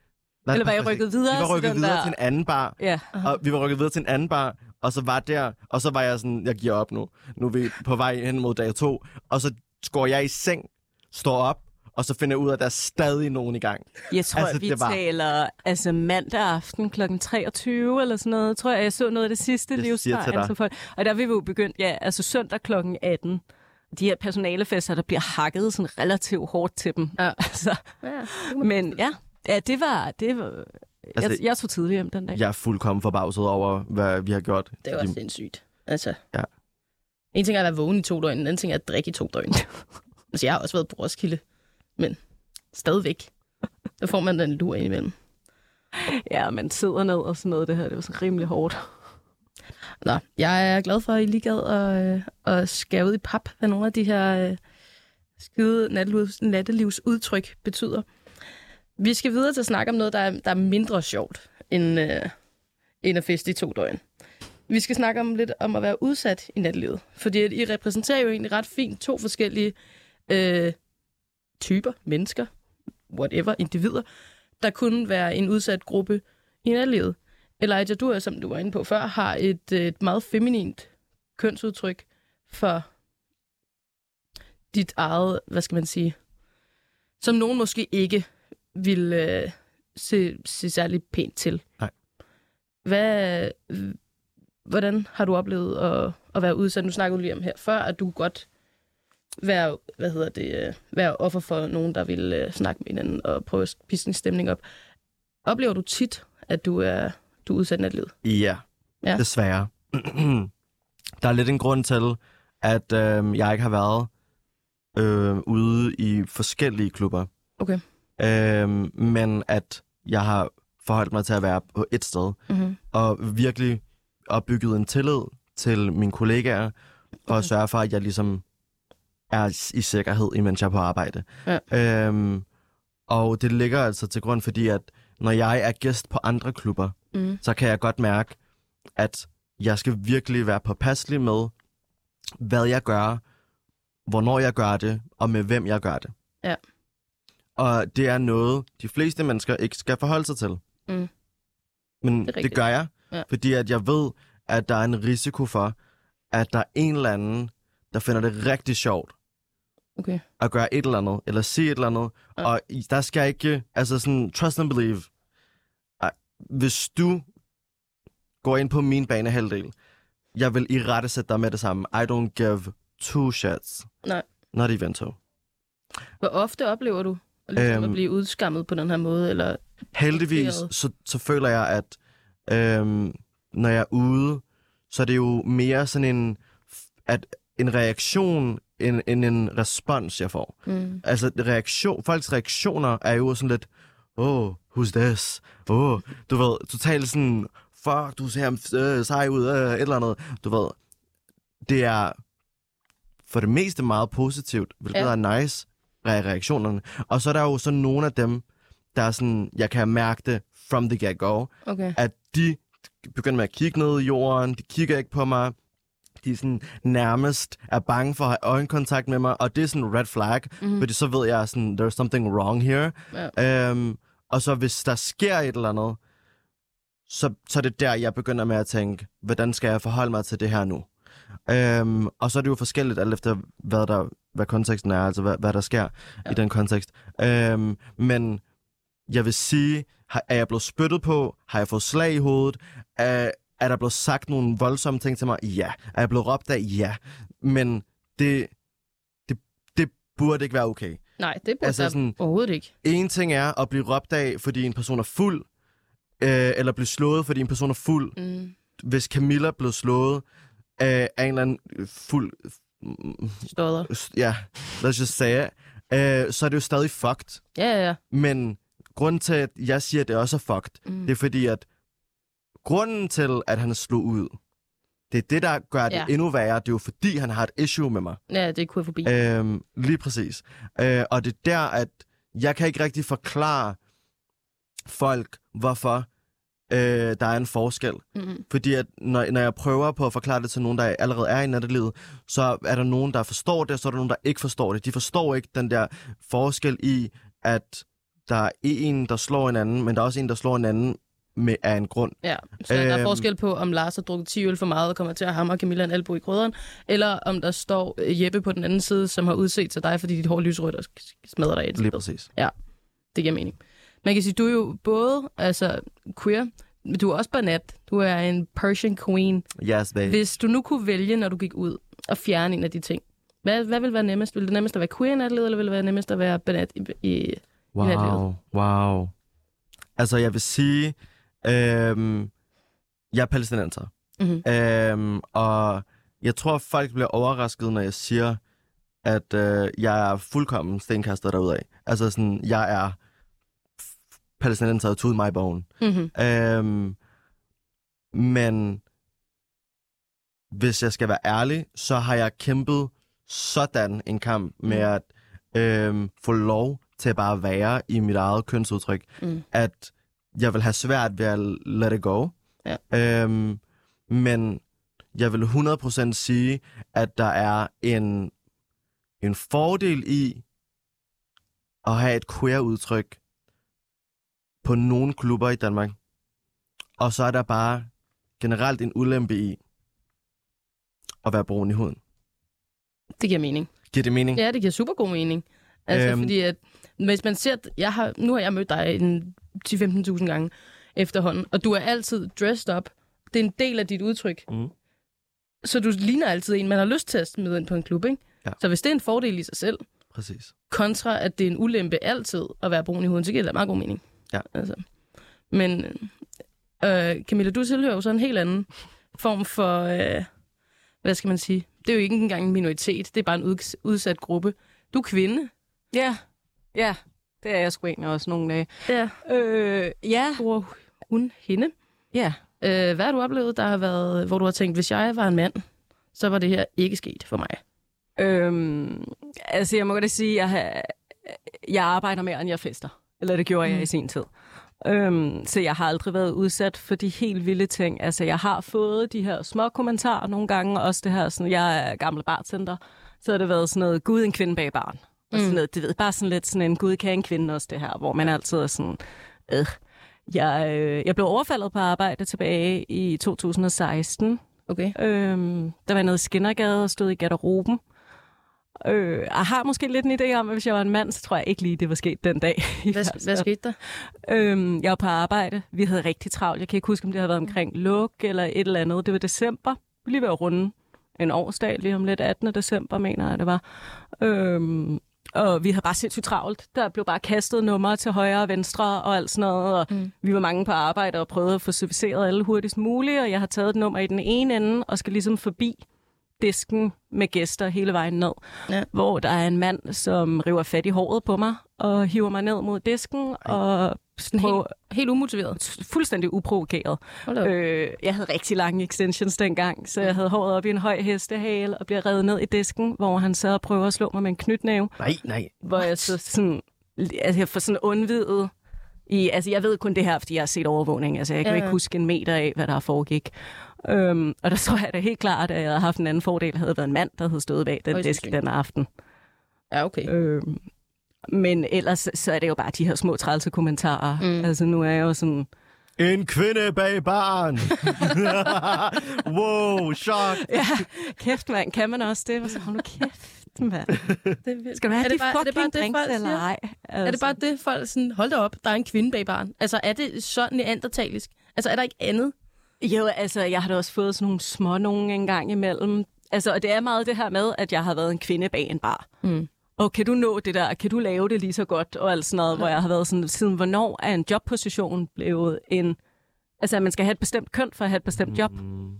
Nej, Eller var I rykket ikke. videre Vi var til rykket videre der- til en anden bar, Ja. og vi var rykket videre til en anden bar, og så var der, og så var jeg sådan, jeg giver op nu. Nu er vi på vej hen mod dag to, og så går jeg i seng, står op, og så finder jeg ud af, at der er stadig nogen i gang. Jeg tror, Altså, vi det var- taler altså mandag aften kl. 23 eller sådan noget. Tror jeg, jeg så noget af det sidste til dig. Altså folk. Og der er vi jo begyndt, ja, altså søndag kl. 18. De her personalefester, der bliver hakket sådan relativt hårdt til dem. Ja. Altså, Ja, men ja, ja, det var... Det var Altså, jeg, jeg tog tidligt hjem den dag. Jeg er fuldkommen forbavset over, hvad vi har gjort. det var Fordi- sindssygt. Altså, Ja. en ting er at være vågen i to døgn, en anden ting er at drikke i to døgn. altså, jeg har også været på Roskilde, men stadigvæk. Der får man den lur imellem. Ja, man sidder ned og sådan noget. Det her, det var så rimelig hårdt. Nå, jeg er glad for, at I lige gad at, øh, at skære ud i pap, hvad nogle af de her øh, skide nattelivs, nattelivsudtryk betyder. Vi skal videre til at snakke om noget, der er, der er mindre sjovt end, øh, end at feste i to døgn. Vi skal snakke om lidt om at være udsat i nattelivet. Fordi at I repræsenterer jo egentlig ret fint to forskellige øh, typer, mennesker, whatever, individer, der kunne være en udsat gruppe i nattelivet. Elijah, du er, som du var inde på før, har et, øh, et meget feminint kønsudtryk for dit eget, hvad skal man sige, som nogen måske ikke vil øh, se, se særlig pænt til. Nej. Hvad, hvordan har du oplevet at, at være udsat? Nu snakkede du lige om her før, at du godt være, hvad hedder det, øh, være offer for nogen, der vil øh, snakke med hinanden og prøve at pisse en stemning op. Oplever du tit, at du er, du er udsat? Ja, Ja. ja. desværre. der er lidt en grund til, at øh, jeg ikke har været øh, ude i forskellige klubber. Okay. Øh, men at jeg har forholdt mig til at være på et sted, Mm-hmm. og virkelig opbygget en tillid til mine kollegaer, for at sørge for, at jeg ligesom er i sikkerhed, imens jeg er på arbejde. Ja. Øhm, og det ligger altså til grund, fordi at når jeg er gæst på andre klubber, Mm. så kan jeg godt mærke, at jeg skal virkelig være påpasselig med, hvad jeg gør, hvornår jeg gør det, og med hvem jeg gør det. Ja. Og det er noget, de fleste mennesker ikke skal forholde sig til. Mm. Men Det det, gør jeg, Ja. fordi at jeg ved, at der er en risiko for, at der er en eller anden, der finder det rigtig sjovt Okay. at gøre et eller andet, eller sige et eller andet. Ja. Og der skal ikke, altså sådan, trust and believe. Hvis du går ind på min banehalvdel, jeg vil i rette sætte dig med det samme. I don't give two shits. Nej. Not even two. Hvor ofte oplever du at, ligesom Øhm. at blive udskammet på den her måde? Eller... Heldigvis, så, så føler jeg, at øhm, når jeg er ude, så er det jo mere sådan en, at en reaktion end, end en respons, jeg får. Mm. Altså, reaktion, folks reaktioner er jo sådan lidt, oh, who's this? Oh, du ved, totalt sådan, fuck, du ser øh, sej ud, øh, et eller andet. Du ved, det er for det meste meget positivt, hvilket ja. er nice, re- reaktionerne. Og så er der jo så nogle af dem, der er sådan, jeg kan mærke det from the get-go, Okay. at de begynder med at kigge ned i jorden, de kigger ikke på mig, de er sådan nærmest er bange for at have øjenkontakt med mig, og det er sådan en red flag, Mhm. mm. fordi så ved jeg sådan, there's something wrong here. Ja. Øhm, og så hvis der sker et eller andet, så, så er det der, jeg begynder med at tænke, hvordan skal jeg forholde mig til det her nu? Øhm, og så er det jo forskelligt, alt efter hvad, der, hvad konteksten er, altså hvad, hvad der sker Ja. i den kontekst. Øhm, men jeg vil sige, har, er jeg blevet spyttet på? Har jeg fået slag i hovedet? Er, er der blevet sagt nogle voldsomme ting til mig? Ja. Er jeg blevet råbt af? Ja. Men det, det, det burde ikke være okay. Nej, det burde Altså sådan- overhovedet ikke. En ting er at blive råbt af, fordi en person er fuld, øh, eller blive slået, fordi en person er fuld. Mm. Hvis Camilla blev slået af en eller anden fuld... Stodder. Ja, lad os sige, øh, så er det jo stadig fucked. Ja, ja, ja. Men grunden til, at jeg siger, at det også er fucked, Mm. det er fordi, at grunden til, at han slog ud, det er det, der gør det ja. endnu værre. Det er jo fordi, han har et issue med mig. Ja, det er kurfobi. Øhm, lige præcis. Øh, og det er der, at jeg kan ikke rigtig forklare folk, hvorfor øh, der er en forskel. Mm-hmm. Fordi at når, når jeg prøver på at forklare det til nogen, der allerede er i nattelivet, så er der nogen, der forstår det, og så er der nogen, der ikke forstår det. De forstår ikke den der forskel i, at der er en, der slår en anden, men der er også en, der slår en anden med, af en grund. Ja, så øhm. der er Øhm. forskel på, om Lars har drukket 10 øl for meget og kommer til at hamre Camilla en albu i krydderen, eller om der står øh, Jeppe på den anden side, som har udset til dig, fordi dit hår lysrødt og smadrer dig et Lige sted. præcis. Det giver mening. Man kan sige, du er jo både altså, queer, men du er også banat. Du er en Persian queen. Yes, babe. Hvis du nu kunne vælge, når du gik ud, og fjerne en af de ting, hvad, hvad vil være nemmest? Vil det nemmest at være queer i nattelivet, eller vil det være nemmest at være banat i, i Wow, wow. Altså, jeg vil sige, øhm, jeg er palæstinenser. mm-hmm. Øhm, og jeg tror, folk bliver overrasket, når jeg siger, at øh, jeg er fuldkommen stenkastet derudad. Altså sådan, jeg er palæstinenser to my bone. Mm-hmm. Øhm, men hvis jeg skal være ærlig, så har jeg kæmpet sådan en kamp med at øhm, få lov til at bare være i mit eget kønsudtryk, Mm. at jeg vil have svært ved at let it go. Ja. Øhm, men jeg vil 100% sige, at der er en, en fordel i at have et queer-udtryk på nogle klubber i Danmark. Og så er der bare generelt en ulempe i at være brun i huden. Det giver mening. Giver det mening? Ja, det giver super god mening. Altså, Øhm. fordi at, hvis man ser, at jeg har, nu har jeg mødt dig en 10-15.000 gange efterhånden, og du er altid dressed up. Det er en del af dit udtryk. Mm. Så du ligner altid en, man har lyst til at smide ind på en klub, ikke? Ja. Så hvis det er en fordel i sig selv, Præcis. kontra at det er en ulempe altid at være brun i huden, så giver det da meget god mening. Ja. Altså. Men øh, Camilla, du tilhører jo så en helt anden form for, øh, hvad skal man sige, det er jo ikke engang en minoritet, det er bare en ud, udsat gruppe. Du er kvinde. Ja, ja. Det er jeg sgu egentlig også nogle dage. Ja. Øh, ja, Bruger hun hende? ja. Øh, hvad har du oplevet, der har været, hvor du har tænkt, hvis jeg var en mand, så var det her ikke sket for mig? Øhm, altså, jeg må godt sige, at jeg, har, jeg arbejder mere, end jeg fester. Eller det gjorde mm. jeg i sin tid. Øhm, så jeg har aldrig været udsat for de helt vilde ting. Altså, jeg har fået de her små kommentarer nogle gange. Også det her, sådan, jeg er gammel bartender. Så har det været sådan noget, gud, en kvinde bag barn. Og sådan Mm. noget, det ved bare sådan lidt sådan en gud kan en kvinde også det her, hvor man altid er sådan, øh. Jeg, øh, jeg blev overfaldet på arbejde tilbage i 2016. Okay. Øhm, der var noget Skinnergade og stod i garderoben. Øh, jeg har måske lidt en idé om, at hvis jeg var en mand, så tror jeg ikke lige, det var sket den dag. Hvad, hvad skete der? Øhm, jeg var på arbejde. Vi havde rigtig travlt. Jeg kan ikke huske, om det havde været omkring luk eller et eller andet. Det var december. Lige ved at runde en årsdag, lige om lidt 18. december, mener jeg, det var. Øhm, og vi havde bare sindssygt travlt. Der blev bare kastet numre til højre og venstre og alt sådan noget. Og Mm. vi var mange på arbejde og prøvede at få serviceret alle hurtigst muligt. Og jeg har taget et nummer i den ene ende og skal ligesom forbi disken med gæster hele vejen ned. Ja. Hvor der er en mand, som river fat i håret på mig og hiver mig ned mod disken. Og Sådan prøver, Helt umotiveret. fuldstændig uprovokeret. Øh, jeg havde rigtig lange extensions dengang, så jeg havde håret op i en høj hestehale og bliver revet ned i disken, hvor han så prøver at slå mig med en knytnæve, Nej, nej. hvor jeg så sådan, altså jeg får sådan undvidet i, altså jeg ved kun det her, fordi jeg har set overvågning, altså jeg kan Ja, ikke huske en meter af, hvad der foregik. Øhm, og der tror jeg da helt klart, at jeg havde haft en anden fordel, havde været en mand, der havde stået bag den Højst disk den aften. Ja, okay. Øhm, men ellers så er det jo bare de her små trælse kommentarer. Mm. Altså nu er jeg jo sådan, En kvinde bag barn. wow, chok. ja, kæft mand, kan man også det? Så hold nu kæft, mand. Det, Skal du have er de det bare, er det bare fucking det, drinks, folk eller ej? Altså. Er det bare det, folk sådan, hold da op, der er en kvinde bag barn? Altså, er det så neandertalisk? Altså, er der ikke andet? Jo, altså, jeg har da også fået sådan nogle små nogen en gang imellem. Altså, og det er meget det her med, at jeg har været en kvinde bag en bar. Mm. Og kan du nå det der? Kan du lave det lige så godt? Og alt sådan noget, hvor jeg har været sådan, siden hvornår er en jobposition blevet en... Altså, at man skal have et bestemt køn for at have et bestemt job. Mm.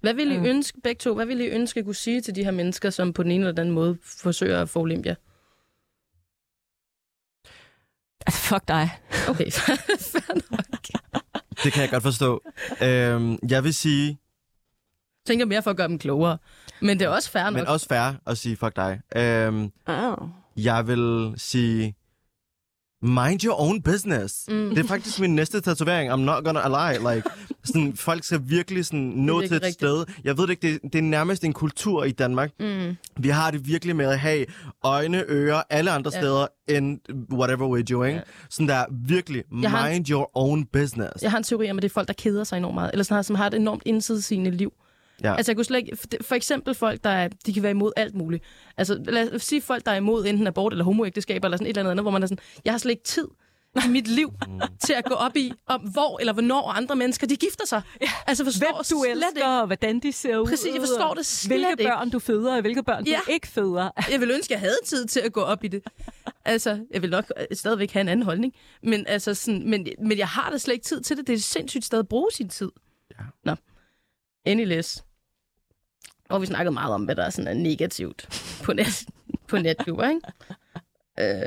Hvad ville I Mm. ønske, begge to, hvad ville I ønske at kunne sige til de her mennesker, som på den ene eller den anden måde forsøger at få Olympia? Altså, fuck dig. Okay. Det kan jeg godt forstå. Øhm, jeg vil sige, Jeg tænker mere for at gøre dem klogere. Men det er også fair nok. men også fair at sige fuck dig. Øhm, Oh. jeg vil sige, mind your own business. Mm. Det er faktisk min næste tatovering. I'm not gonna lie. Like, sådan, folk skal virkelig sådan, nå til et rigtigt. sted. Jeg ved det ikke, det, det er nærmest en kultur i Danmark. Mm. Vi har det virkelig med at have øjne, ører, alle andre Ja. steder end whatever we're doing. Ja. Sådan der virkelig, Jeg har mind your own business. Jeg har en teori om, at det er folk, der keder sig enormt meget, eller sådan, som har et enormt indsidesigende liv. Ja. Altså, jeg kunne slet ikke, for, for eksempel folk, der er, de kan være imod alt muligt. Altså, lad os sige folk, der er imod enten abort eller homoægteskab, eller sådan et eller andet andet, hvor man er sådan, jeg har slet ikke tid i mit liv til at gå op i, om hvor eller hvornår andre mennesker, de gifter sig. Ja. Altså, forstår Hvem du slet elsker, og hvordan de ser ud. Præcis, jeg forstår det slet Hvilke ikke. børn du føder, og hvilke børn Ja. du ikke føder. Jeg vil ønske, jeg havde tid til at gå op i det. Altså, jeg vil nok øh, stadigvæk have en anden holdning. Men, altså, sådan, men, men jeg har da slet ikke tid til det. Det er sindssygt sted at bruge sin tid. Ja. Nå. Anyways. Og vi snakkede meget om, hvad der er, sådan er negativt på, net, på netklubber, ikke?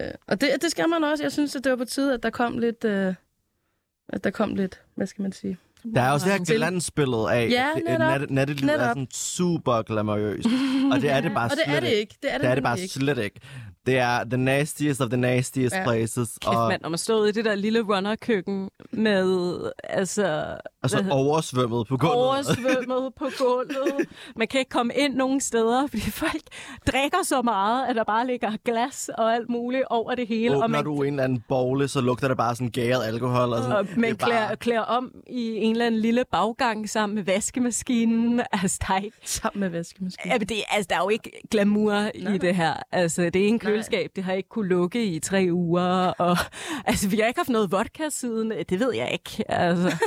Øh, og det, det skal man også. Jeg synes, at det var på tide, at der kom lidt... Øh, at der kom lidt, hvad skal man sige? Der er også det her glansbillede af, Ja, netop. net, nattelivet er sådan super glamourøst. Og det er det bare og det slet er det ikke. Det er det, Det er det bare ikke. slet ikke. Det er the nastiest of the nastiest Ja. places. Kæft, Og, mand, når man stod i det der lille runnerkøkken med, altså... og så hvad- oversvømmet på gulvet. oversvømmet på gulvet. Man kan ikke komme ind nogen steder, fordi folk drikker så meget, at der bare ligger glas og alt muligt over det hele. og Åbner man, du en eller anden bogle, så lugter det bare sådan gæret alkohol. Og sådan. og man er klæder, bare, klæder om i en eller anden lille baggang sammen med vaskemaskinen. Altså, der er, ikke, Sammen med vaskemaskinen. ja, men det, altså, der er jo ikke glamour Nej, i det her. Altså, det er en køleskab, det har ikke kunne lukke i tre uger. Og, altså, vi har ikke haft noget vodka siden. Det ved jeg ikke. Altså.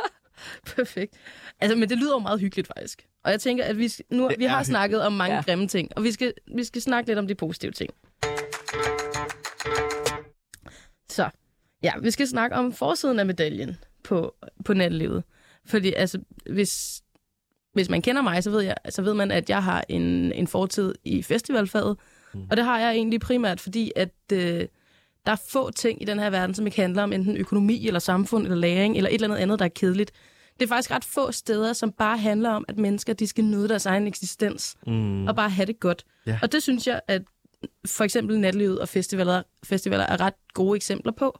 Perfekt. Altså, men det lyder jo meget hyggeligt, faktisk. Og jeg tænker, at vi, nu, Det vi har hyggeligt. snakket om mange ja. grimme ting, og vi skal, vi skal snakke lidt om de positive ting. Så, ja, vi skal snakke om forsiden af medaljen på, på nattelivet. Fordi, altså, hvis, hvis man kender mig, så ved, jeg, så ved man, at jeg har en, en fortid i festivalfaget. Mm. Og det har jeg egentlig primært, fordi at øh, der er få ting i den her verden, som ikke handler om enten økonomi, eller samfund, eller læring, eller et eller andet andet, der er kedeligt. Det er faktisk ret få steder, som bare handler om, at mennesker de skal nyde deres egen eksistens, mm, og bare have det godt. Ja. Og det synes jeg, at for eksempel natlivet og festivaler, festivaler er ret gode eksempler på.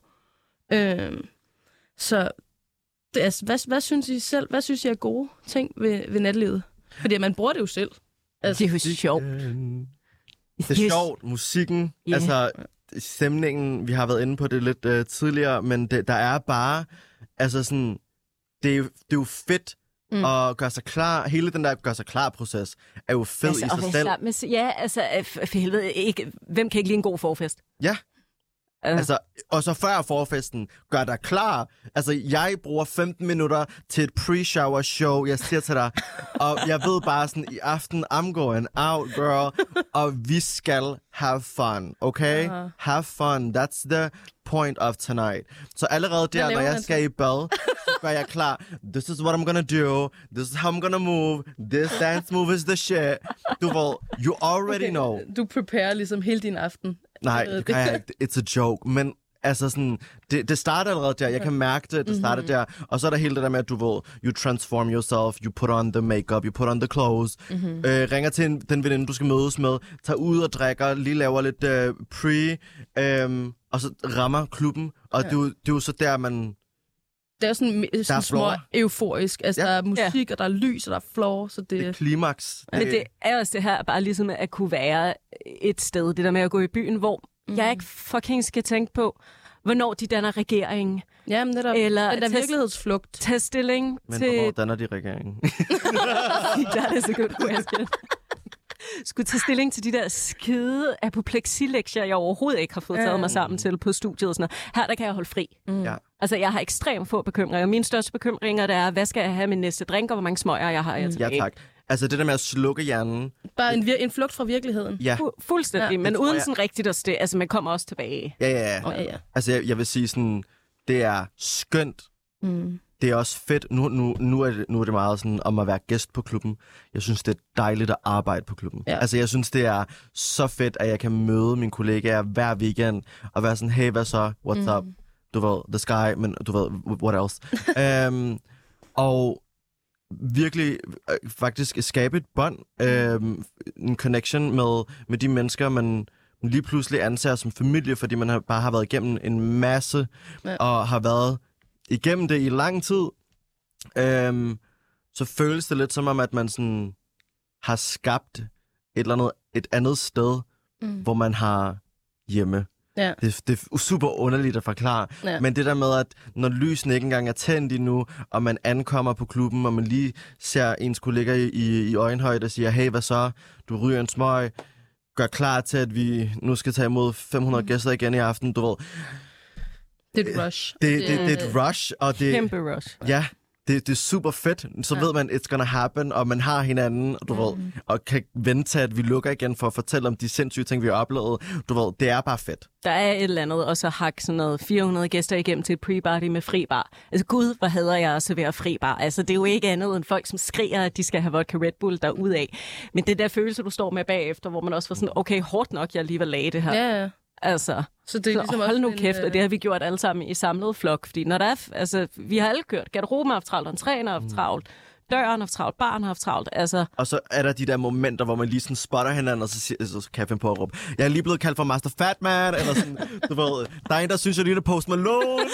Øhm, så det er, hvad, hvad synes I selv? Hvad synes I er gode ting ved, ved natlivet? Fordi man bruger det jo selv. Altså, Det er jo sjovt. Det er sjovt, musikken, Ja. altså stemningen, vi har været inde på det lidt uh, tidligere, men det, der er bare, altså sådan, det er, jo- det er jo fedt Mm. at gøre sig klar, hele den der gøre sig klar proces, er jo fed altså, i sig selv. med, ja, altså, øh, for helvede, ikke, hvem kan ikke lide en god forfest? Ja. Altså, og så før forfesten, gør dig klar. Altså, jeg bruger 15 minutter til et pre-shower show, jeg siger til dig. og jeg ved bare sådan, i aften, I'm going out, girl. og vi skal have fun, okay? Aha. Have fun. That's the point of tonight. Så allerede der, når jeg skal i bad, så gør jeg klar. This is what I'm gonna do. This is how I'm gonna move. This dance move is the shit. Du ved, you already know. Du preparer ligesom hele din aften. Nej, det kan jeg ikke. It's a joke. Men altså sådan, det, det starter allerede der. Jeg kan mærke det. Det starter Mhm. der. Og så er der hele det der med, at du ved, you transform yourself, you put on the makeup, you put on the clothes, Mhm. mm-hmm. øh, ringer til en, den veninde, du skal mødes med, tager ud og drikker, lige laver lidt øh, pre, øh, og så rammer klubben. Og ja. det, er jo, det er jo så der, man... Det er sådan, sådan små euforisk. Altså, Ja. ja. der er musik, og der er lys, og der er floor, så det... Det er klimaks. Men det er også det her, bare ligesom at kunne være et sted, det der med at gå i byen, hvor mm. jeg ikke fucking skal tænke på, hvornår de danner regering, Ja, men netop. Eller den der virkelighedsflugt. tage stilling Men til... hvornår danner de regeringen? That is a good question. Skulle tage stilling til de der skide apopleksi-lektier, jeg overhovedet ikke har fået taget mig sammen til på studiet. og Sådan noget. Her der kan jeg holde fri. Mm. Ja. Altså, jeg har ekstremt få bekymringer. Mine største bekymringer, det er, hvad skal jeg have min næste drink, og hvor mange smøger jeg har. Jeg ja, tilbage. tak. Altså det der med at slukke hjernen. Bare en, en flugt fra virkeligheden. Ja, Fu- fuldstændig, Ja, men uden jeg- sådan rigtigt at stå. Altså, man kommer også tilbage. ja, ja. ja. Ja, ja. Altså jeg, jeg vil sige sådan, det er skønt Mm. det er også fedt. Nu, nu, nu, er det, nu er det meget sådan om at være gæst på klubben. Jeg synes, det er dejligt at arbejde på klubben. Ja. Altså, jeg synes, det er så fedt, at jeg kan møde mine kollegaer hver weekend og være sådan, hey, hvad så? What's Mm. up? Du ved, the sky, men du ved, what else? um, og virkelig øh, faktisk skabe et bånd, øhm, en connection med, med de mennesker, man, lige pludselig anser som familie, fordi man har, bare har været igennem en masse, Ja. og har været igennem det i lang tid, øhm, så føles det lidt som om, at man sådan har skabt et eller andet, et andet sted, Mm. hvor man har hjemme. Ja. Det, det er super underligt at forklare. Ja. Men det der med, at når lysene ikke engang er tændt endnu, og man ankommer på klubben, og man lige ser ens kollega i, i, i øjenhøjde og siger, hey, hvad så? Du ryger en smøg. Gør klar til, at vi nu skal tage imod 500 mm. gæster igen i aften. Du ved, Det er et rush. det, det, det er et rush, og det, Kæmpe rush. ja, det, det er super fedt. Så Ja. ved man, it's gonna happen, og man har hinanden, du mm. ved, og kan vente til, at vi lukker igen for at fortælle om de sindssyge ting, vi har oplevet. Du ved, det er bare fedt. Der er et eller andet, og så hak sådan noget 400 gæster igennem til et pre-party med fri bar. Altså gud, hvor hader jeg at servere fri bar. Altså det er jo ikke andet end folk, som skriger, at de skal have vodka Red Bull af. Men det der følelse, du står med bagefter, hvor man også var sådan, okay, hårdt nok, jeg alligevel lagde det her. Ja, ja. Altså, Så det er så ligesom hold nu en, kæft, øh, og det har vi gjort alle sammen i samlet flok. Fordi når der er, altså, vi har alle kørt. Garderoben har haft travlt, og en træner har haft travlt. Døren har haft travlt, barn har haft travlt. Altså, Og så er der de der momenter, hvor man lige sådan spotter hinanden, og så, siger, så kan jeg finde på at råbe, jeg er lige blevet kaldt for Master Fatman, eller sådan, du ved, der er en, der synes, jeg ligner Post Malone.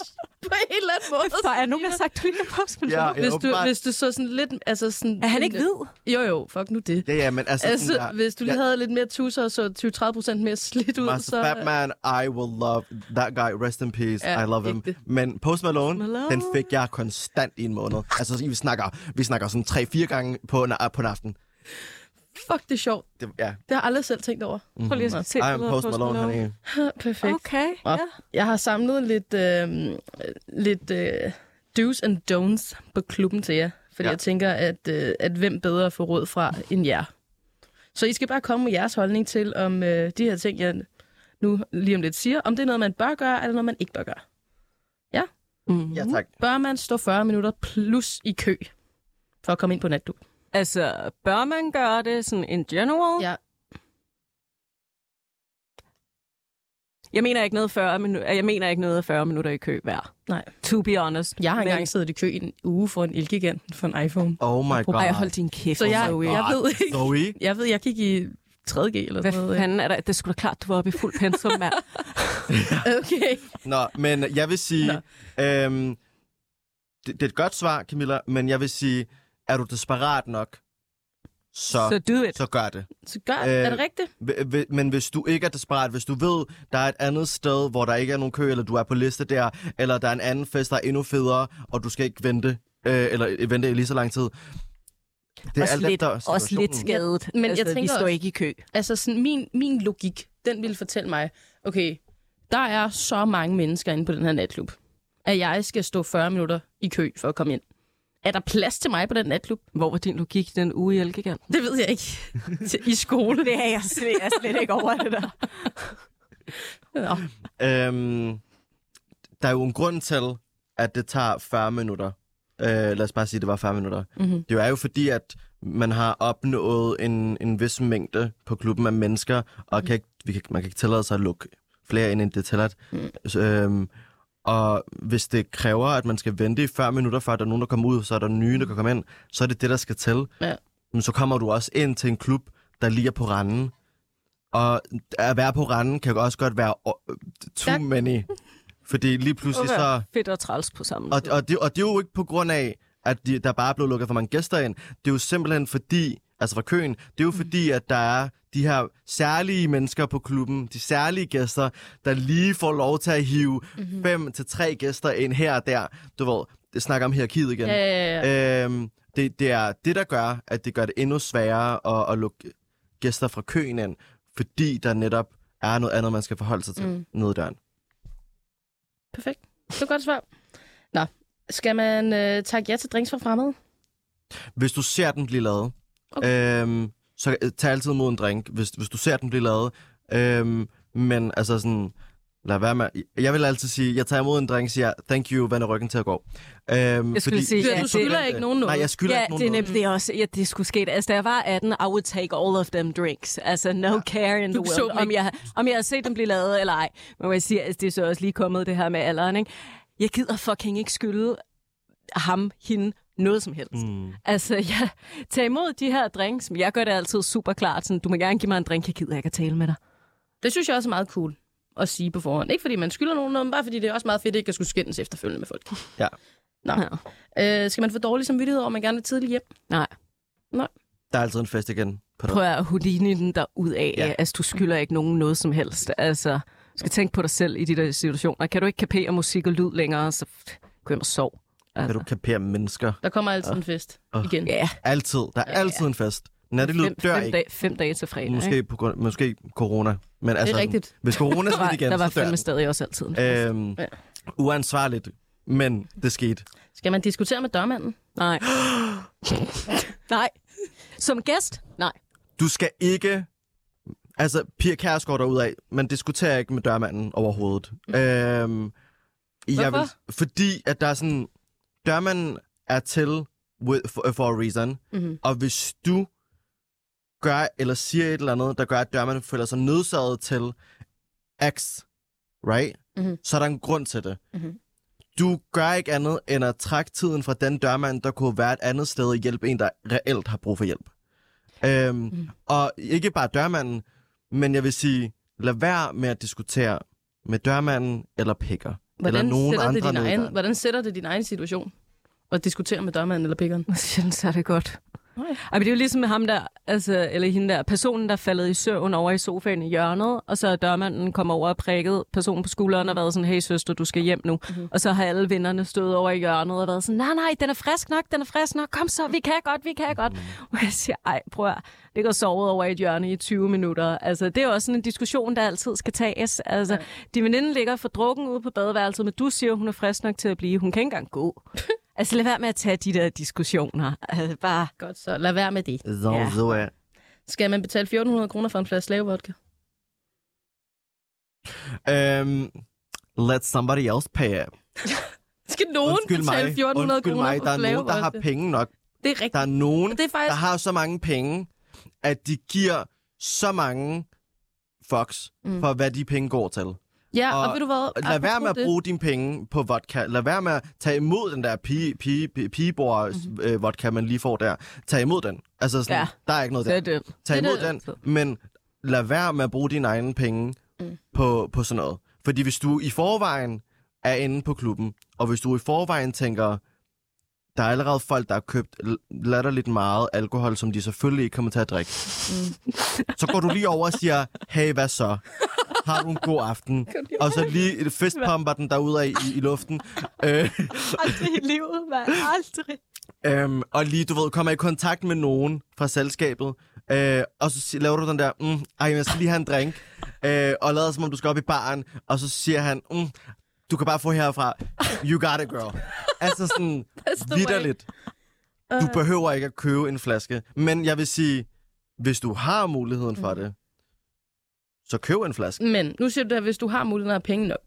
på en eller anden måde. der er nogen, der har sagt, du ikke er post ja, ja, Hvis du, hvis du så sådan lidt... Altså sådan, Er han ikke hvid? Jo, jo, fuck nu det. Ja, ja, men altså, Altså, sådan der, hvis du lige ja, havde lidt mere tusser, og så 20-30 procent mere slidt ud, Master så... Fatman, I will love that guy, rest in peace, Ja, I love him. ægte. Men Post Malone, Malone. den fik jeg konstant i en måned. Altså, vi snakker, vi snakker sådan 3-4 gange på en, på en aften. Fuck, det er sjovt. Det, ja, Det har jeg aldrig selv tænkt over. Prøv lige at se I am billeder af Post Malone, honey. Perfekt. Okay, ja. Jeg har samlet lidt, øh, lidt øh, do's and don'ts på klubben til jer. Fordi ja. Ja. jeg tænker, at, øh, at hvem bedre får råd fra end jer. Så I skal bare komme med jeres holdning til, om øh, de her ting, jeg nu lige om lidt siger, om det er noget, man bør gøre, eller noget, man ikke bør gøre. Mm. Ja, tak. Bør man stå 40 minutter plus i kø for at komme ind på natklub? Altså, bør man gøre det sådan in general? Ja. Jeg mener ikke noget 40 minutter, jeg mener ikke noget af 40 minutter i kø hver. Nej. To be honest. Jeg har Men- engang siddet i kø i en uge for en Elgigant for en iPhone. Oh my god. Ej, hold din kæft. Så jeg, Zoe. jeg ved ikke. Zoe? Jeg ved, jeg gik i 3.G eller Hvad sådan noget. fanden er der? Det skulle da klart, du var oppe i fuld pensum, mand. Okay. Nå, men jeg vil sige... Øhm, det, det er et godt svar, Camilla, men jeg vil sige, er du desperat nok, så, Så do it. Øh, så gør det. Så gør, Øh, er det rigtigt? Hv- hv- Men hvis du ikke er desperat, hvis du ved, der er et andet sted, hvor der ikke er nogen kø, eller du er på liste der, eller der er en anden fest, der er endnu federe, og du skal ikke vente, øh, eller vente i lige så lang tid. Det er også, alt lidt, efter også lidt skadet. Men jeg altså, vi tænker står også- ikke i kø. Altså, sådan, min, min logik, den ville fortælle mig, okay, der er så mange mennesker inde på den her natklub, at jeg skal stå 40 minutter i kø for at komme ind. Er der plads til mig på den natklub? Hvor var din logik den uge i Elgiganten? Det ved jeg ikke. I skole. Det er jeg slet, jeg er slet ikke over det der. Nå. Øhm, der er jo en grund til, at det tager 40 minutter. Øh, lad os bare sige, at det var 40 minutter. Mm-hmm. Det er jo fordi, at man har opnået en, en vis mængde på klubben af mennesker, og kan ikke, vi kan, man kan ikke tillade sig at lukke flere ind, end det er tilladt. Mm. Øhm, og hvis det kræver, at man skal vente i 40 minutter, før der er nogen, der kommer ud, så er der nye, der kan komme ind, så er det det, der skal til. Ja. Men så kommer du også ind til en klub, der lige er på randen. Og at være på randen kan også godt være too Ja. many. Fordi lige pludselig så... Fedt og træls på samme Og, og, det, og det er jo ikke på grund af, at de, der bare er blevet lukket for mange gæster ind. Det er jo simpelthen fordi, altså fra køen, det er jo fordi, at der er de her særlige mennesker på klubben, de særlige gæster, der lige får lov til at hive mm-hmm. fem til tre gæster ind her og der. Du ved, det snakker om hierarkiet igen. Ja, ja, ja. Øhm, det, det er det, der gør, at det gør det endnu sværere at, at lukke gæster fra køen ind, fordi der netop er noget andet, man skal forholde sig til mm. Mm. nede i døren. Perfekt. Det var et godt svar. Nå, skal man øh, takke ja til drinks fra fremmede? Hvis du ser den blive lavet, Okay. øhm, så øh, tag altid mod en drink, hvis, hvis du ser den blive lavet. Øhm, men altså sådan, lad være med. Jeg vil altid sige, jeg tager imod en drink, siger thank you, vender ryggen til at gå. Øhm, Jeg skulle sige, Du, ja, du det- skylder ikke nogen noget. Nej, jeg skylder Ja, ikke nogen det er det er også, ja, det skulle ske. Altså, da jeg var 18, I would take all of them drinks. Altså, no care in the Du world. Om jeg, om jeg havde set dem blive lavet eller ej. Men jeg siger, altså, det er så også lige kommet det her med alderen, ikke? Jeg gider fucking ikke skylde ham, hende noget som helst. Mm. Altså, jeg tager imod de her drinks, men jeg gør det altid super klart. Sådan, du må gerne give mig en drink, jeg gider ikke at tale med dig. Det synes jeg også er meget cool at sige på forhånd. Ikke fordi man skylder nogen noget, men bare fordi det er også meget fedt ikke at skulle skændes efterfølgende med folk. Ja. Nå. Ja. Øh, skal man få dårlig samvittighed over, at man gerne vil tidligt hjem? Nej, Der er altid en fest igen. På prøv at Houdini den der ud af. Ja. Ja. Altså, du skylder ikke nogen noget som helst. Altså, du skal tænke på dig selv i de der situationer. Kan du ikke kapere musik og lyd længere, så gå hjem og sov. Kan Altså. du kapere mennesker? Der kommer altid en fest Åh. igen. Ja, Altid. Der er Ja, altid en fest. Nattelyd fem, dør fem, ikke. dage, fem dage til fredag. ikke? Måske, på grund, måske corona. Men Det altså, er rigtigt. hvis corona Der var, smidt igen, der var så dør fandme den. stadig også altid en fest. Øhm, Ja. uansvarligt, men det skete. Skal man diskutere med dørmanden? Nej. Nej. Som gæst? Nej. Du skal ikke... Altså, Pia Kærsgaard derudad, man diskuterer ikke med dørmanden overhovedet. Mm. Øhm, jeg vil, Hvorfor? fordi at der er sådan... Dørmanden er til with, for, for a reason. Mm-hmm. Og hvis du gør eller siger et eller andet, der gør, at dørmanden føler sig nødsaget til X, right? Mhm. Så er der en grund til det. Mhm. Du gør ikke andet end at trække tiden fra den dørmand, der kunne være et andet sted og hjælpe en, der reelt har brug for hjælp. Øhm, Mhm. Og ikke bare dørmanden, men jeg vil sige, lad være med at diskutere med dørmanden eller pikker. Hvordan, eller nogen sætter det andre din nede i egen, hvordan sætter det din egen situation? At diskutere med dørmanden eller pikkeren? Sjældent er det godt. Nej. Ej, men det er jo ligesom med ham der, altså, eller hende der, personen, der er faldet i søvn over i sofaen i hjørnet, og så er dørmanden kommet over og prikket personen på skulderen og været sådan, hey søster, du skal hjem nu. Mm-hmm. Og så har alle vennerne stået over i hjørnet og været sådan, nej, nej, den er frisk nok, den er frisk nok, kom så, vi kan godt, vi kan godt. Og jeg siger, ej, prøv at det går sovet over i et hjørne i 20 minutter. Altså, det er jo også sådan en diskussion, der altid skal tages. Altså, ja. din veninde ligger for drukken ude på badeværelset, men du siger, hun er frisk nok til at blive. Hun kan ikke engang gå. altså, lad være med at tage de der diskussioner. Altså, bare... Godt, så lad være med det. Så, Ja. så er. Skal man betale 1400 kroner for en flaske slavevodka? Øhm, let somebody else pay it. Skal nogen Undskyld betale mig, 1400 undskyld kroner mig, for der er nogen, der har penge nok. Det er rigtigt. Der er nogen, Det er faktisk... der har så mange penge, at de giver så mange fucks Mm. for, hvad de penge går til. Ja, og, og ved du hvad? Lad være med at Apropos det- bruge dine penge på vodka. Lad være med at tage imod den der pige, pige, pige, pigebord mm-hmm. øh, vodka, man lige får der. Tag imod den. Altså sådan, Ja. der er ikke noget Det der. er det. Tag Det er imod det. den, men lad være med at bruge dine egne penge Mm. på, på sådan noget. Fordi hvis du i forvejen er inde på klubben, og hvis du i forvejen tænker, der er allerede folk, der har købt latterligt meget alkohol, som de selvfølgelig ikke kommer til at drikke. Mm. Så går du lige over og siger, hey, hvad så? Har du en god aften? Og så lige fistpumper den derude i, i luften. Øh, Aldrig i livet, mand. Aldrig. Øhm, og lige, du ved, kommer i kontakt med nogen fra selskabet, øh, og så laver du den der, mm, ej, jeg skal lige have en drink, øh, og lader som om, du skal op i baren, og så siger han, mm, du kan bare få herfra, you got it, girl. altså sådan, vidderligt. Du behøver ikke at købe en flaske, men jeg vil sige, hvis du har muligheden for det, så køb en flaske. Men nu siger du det her, hvis du har muligheden af penge nok.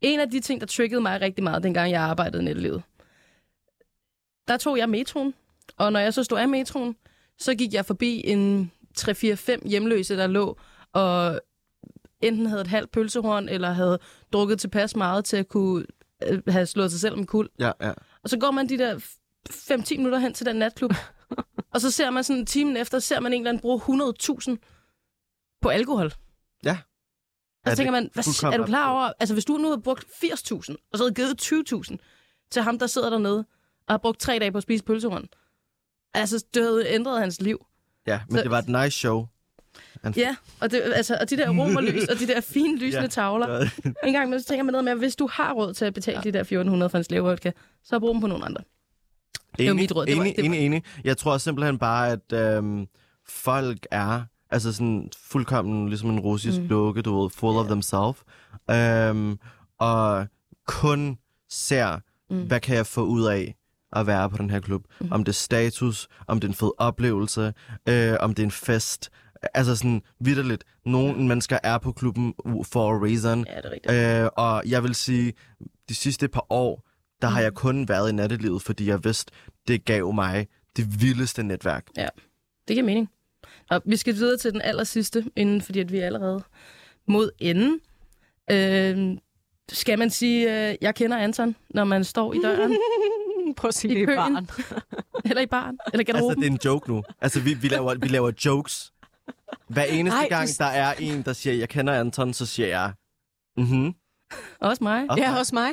En af de ting, der triggede mig rigtig meget, dengang jeg arbejdede i nettelivet, der tog jeg metroen. Og når jeg så stod af metroen, så gik jeg forbi en 3-4-5 hjemløse, der lå og enten havde et halvt pølsehorn, eller havde drukket tilpas meget til at kunne øh, have slået sig selv med kul. Ja, ja. Og så går man de der 5-10 minutter hen til den natklub, og så ser man sådan timen efter, ser man en eller anden bruge 100.000 på alkohol. Og Er så tænker man, hvad, er du klar over, altså hvis du nu har brugt 80.000, og så havde givet 20.000 til ham, der sidder dernede, og har brugt tre dage på at spise pølsehorn, altså det havde ændret hans liv. Ja, men Så- det var et nice show. Han- Ja, og, det, altså, og de der romerlys, og de der fine lysende Ja. tavler. Og en gang imellem, så tænker man noget med, at hvis du har råd til at betale ja. de der 1400 for en slavevodka, så brug dem på nogle andre. Det var mit råd. Det var- enig, det var- enig, enig. Jeg tror simpelthen bare, at øhm, folk er altså sådan fuldkommen ligesom en russisk mm. dukke, du ved, full of themselves. Øhm, og kun ser, mm. hvad kan jeg få ud af at være på den her klub. Mm. Om det er status, om det er en fed oplevelse, øh, om det er en fest. Altså sådan vidderligt. Nogle mennesker er på klubben for a reason. Ja, det er rigtigt. Øh, og jeg vil sige, de sidste par år, der har jeg kun været i nattelivet, fordi jeg vidste, det gav mig det vildeste netværk. Det giver mening. Og vi skal videre til den aller sidste, inden, fordi at vi er allerede mod enden. Øh, skal man sige, øh, jeg kender Anton, når man står i døren? Prøv at sige I det i barn. Eller i barn. Eller Altså, garderoben. det er en joke nu. Altså, vi, vi, laver, vi laver jokes. Hver eneste Ej, gang, du- der er en, der siger, jeg kender Anton, så siger jeg, mhm. Også mig. Også Ja, mig. hos mig.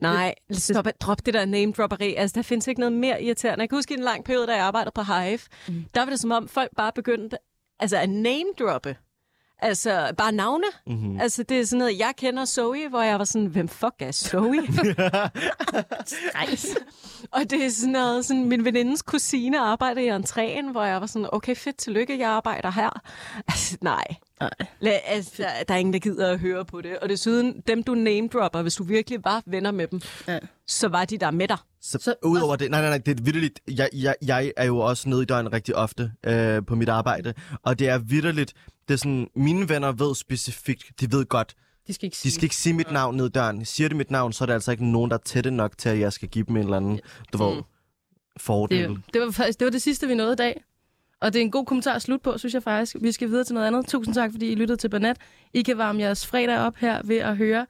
Nej, stop, drop det der name-dropperi. Altså, der findes ikke noget mere irriterende. Jeg kan huske i en lang periode, da jeg arbejdede på Hive, mm. der var det som om, folk bare begyndte altså, at name-droppe. Altså, bare navne. Mhm. Altså, det er sådan noget, jeg kender Zoe, hvor jeg var sådan, hvem fuck er Zoe? og det er sådan noget, sådan, min venindes kusine arbejder i entréen, hvor jeg var sådan, okay, fedt, tillykke, jeg arbejder her. Altså, nej. Nej. La, altså, der, der er ingen, der gider at høre på det. Og desuden, dem du name-dropper, hvis du virkelig var venner med dem, Ja. så var de der med dig. Så, Så- udover det, nej, nej, nej, det er vidderligt. Jeg, jeg, jeg er jo også nede i døren rigtig ofte øh, på mit arbejde, og det er vidderligt. Det er sådan, mine venner ved specifikt, de ved godt, De skal ikke de sige. skal ikke sige mit navn ned i døren. Siger de mit navn, så er det altså ikke nogen, der er tætte nok til, at jeg skal give dem en eller anden, du ved, fordel. det, det, var faktisk, det var det sidste, vi nåede i dag. Og det er en god kommentar at slutte på, synes jeg faktisk. Vi skal videre til noget andet. Tusind tak, fordi I lyttede til Banat. I kan varme jeres fredag op her ved at høre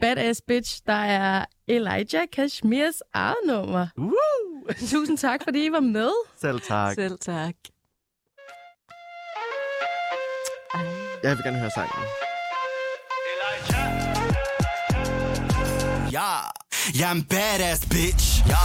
Badass Bitch, der er Elijah Kashmirs eget nummer. Woo! Tusind tak, fordi I var med. Selv tak. Selv tak. Ej. Jeg vil gerne høre sangen. Ja, jeg er en badass bitch. Ja.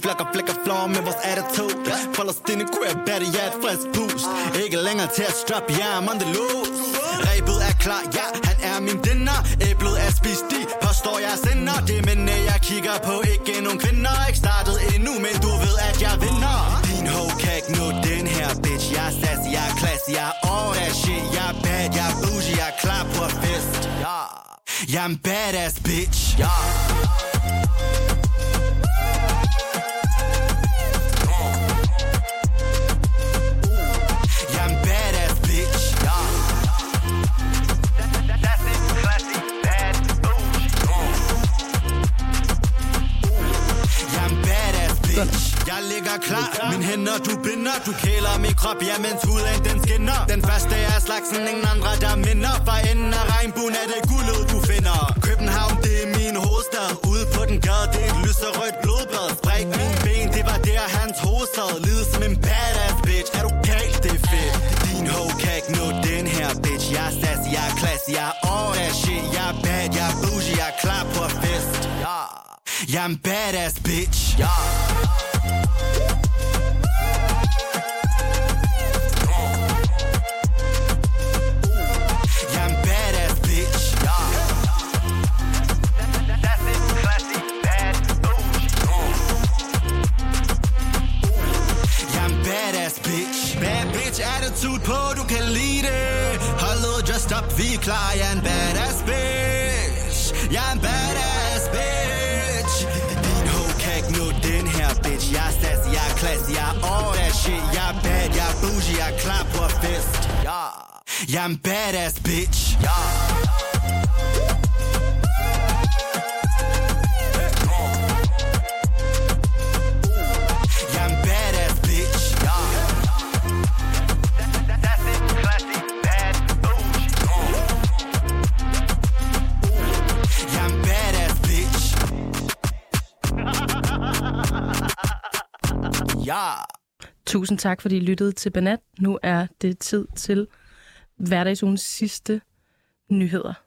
Vi flakker, flækker, flår med vores attitude. Folder kunne jeg batter, jeg er et frisk boost. Ikke længere til at strap, jeg er on the loose. Rebet er klar, ja, han er min dinner. Æblet er spist i, påstår jeg sender. Det er mændene, jeg kigger på, ikke nogen kvinder. Ikke startet endnu, men du ved, at jeg vinder. Din ho kan ikke nå den her, bitch. Jeg er sassy, jeg er classy, jeg er all that shit. Jeg er bad, jeg er bougie, jeg er klar på fest. Ja. Jeg er en badass bitch. Ja. Badass. Jeg ligger klar, min hænder du binder. Du kæler min krop, ja, mens huden den skinner. Den første er slagsen, ingen andre der minder. For enden af regnbuen er det guldet du finder. København, det er min hovedstad. Ude på den gade, det er et lyserødt blodbad. Spræk min ben, det var der hans hovedstad. Lide som en badass bitch, er du galt, det er fedt. Din ho kan ikke nå den her bitch. Jeg er sassy, jeg er classy, jeg er all that shit. Jeg er bad, jeg er bougie, jeg er klar på fest. Er en badass bitch. Jeg er en badass bitch. Ja. Jeg er en badass bitch. Bad bitch attitude på, du kan lide det. Holdet just up, vi er klar. Jeg er en badass bitch. Jeg er en badass classy, jeg er all that shit. Jeg er bad, jeg er bougie, jeg er klar på at fest. Ja. Jeg er en badass bitch. Ja. Tusind tak, fordi I lyttede til Banat. Nu er det tid til hverdagsugens sidste nyheder.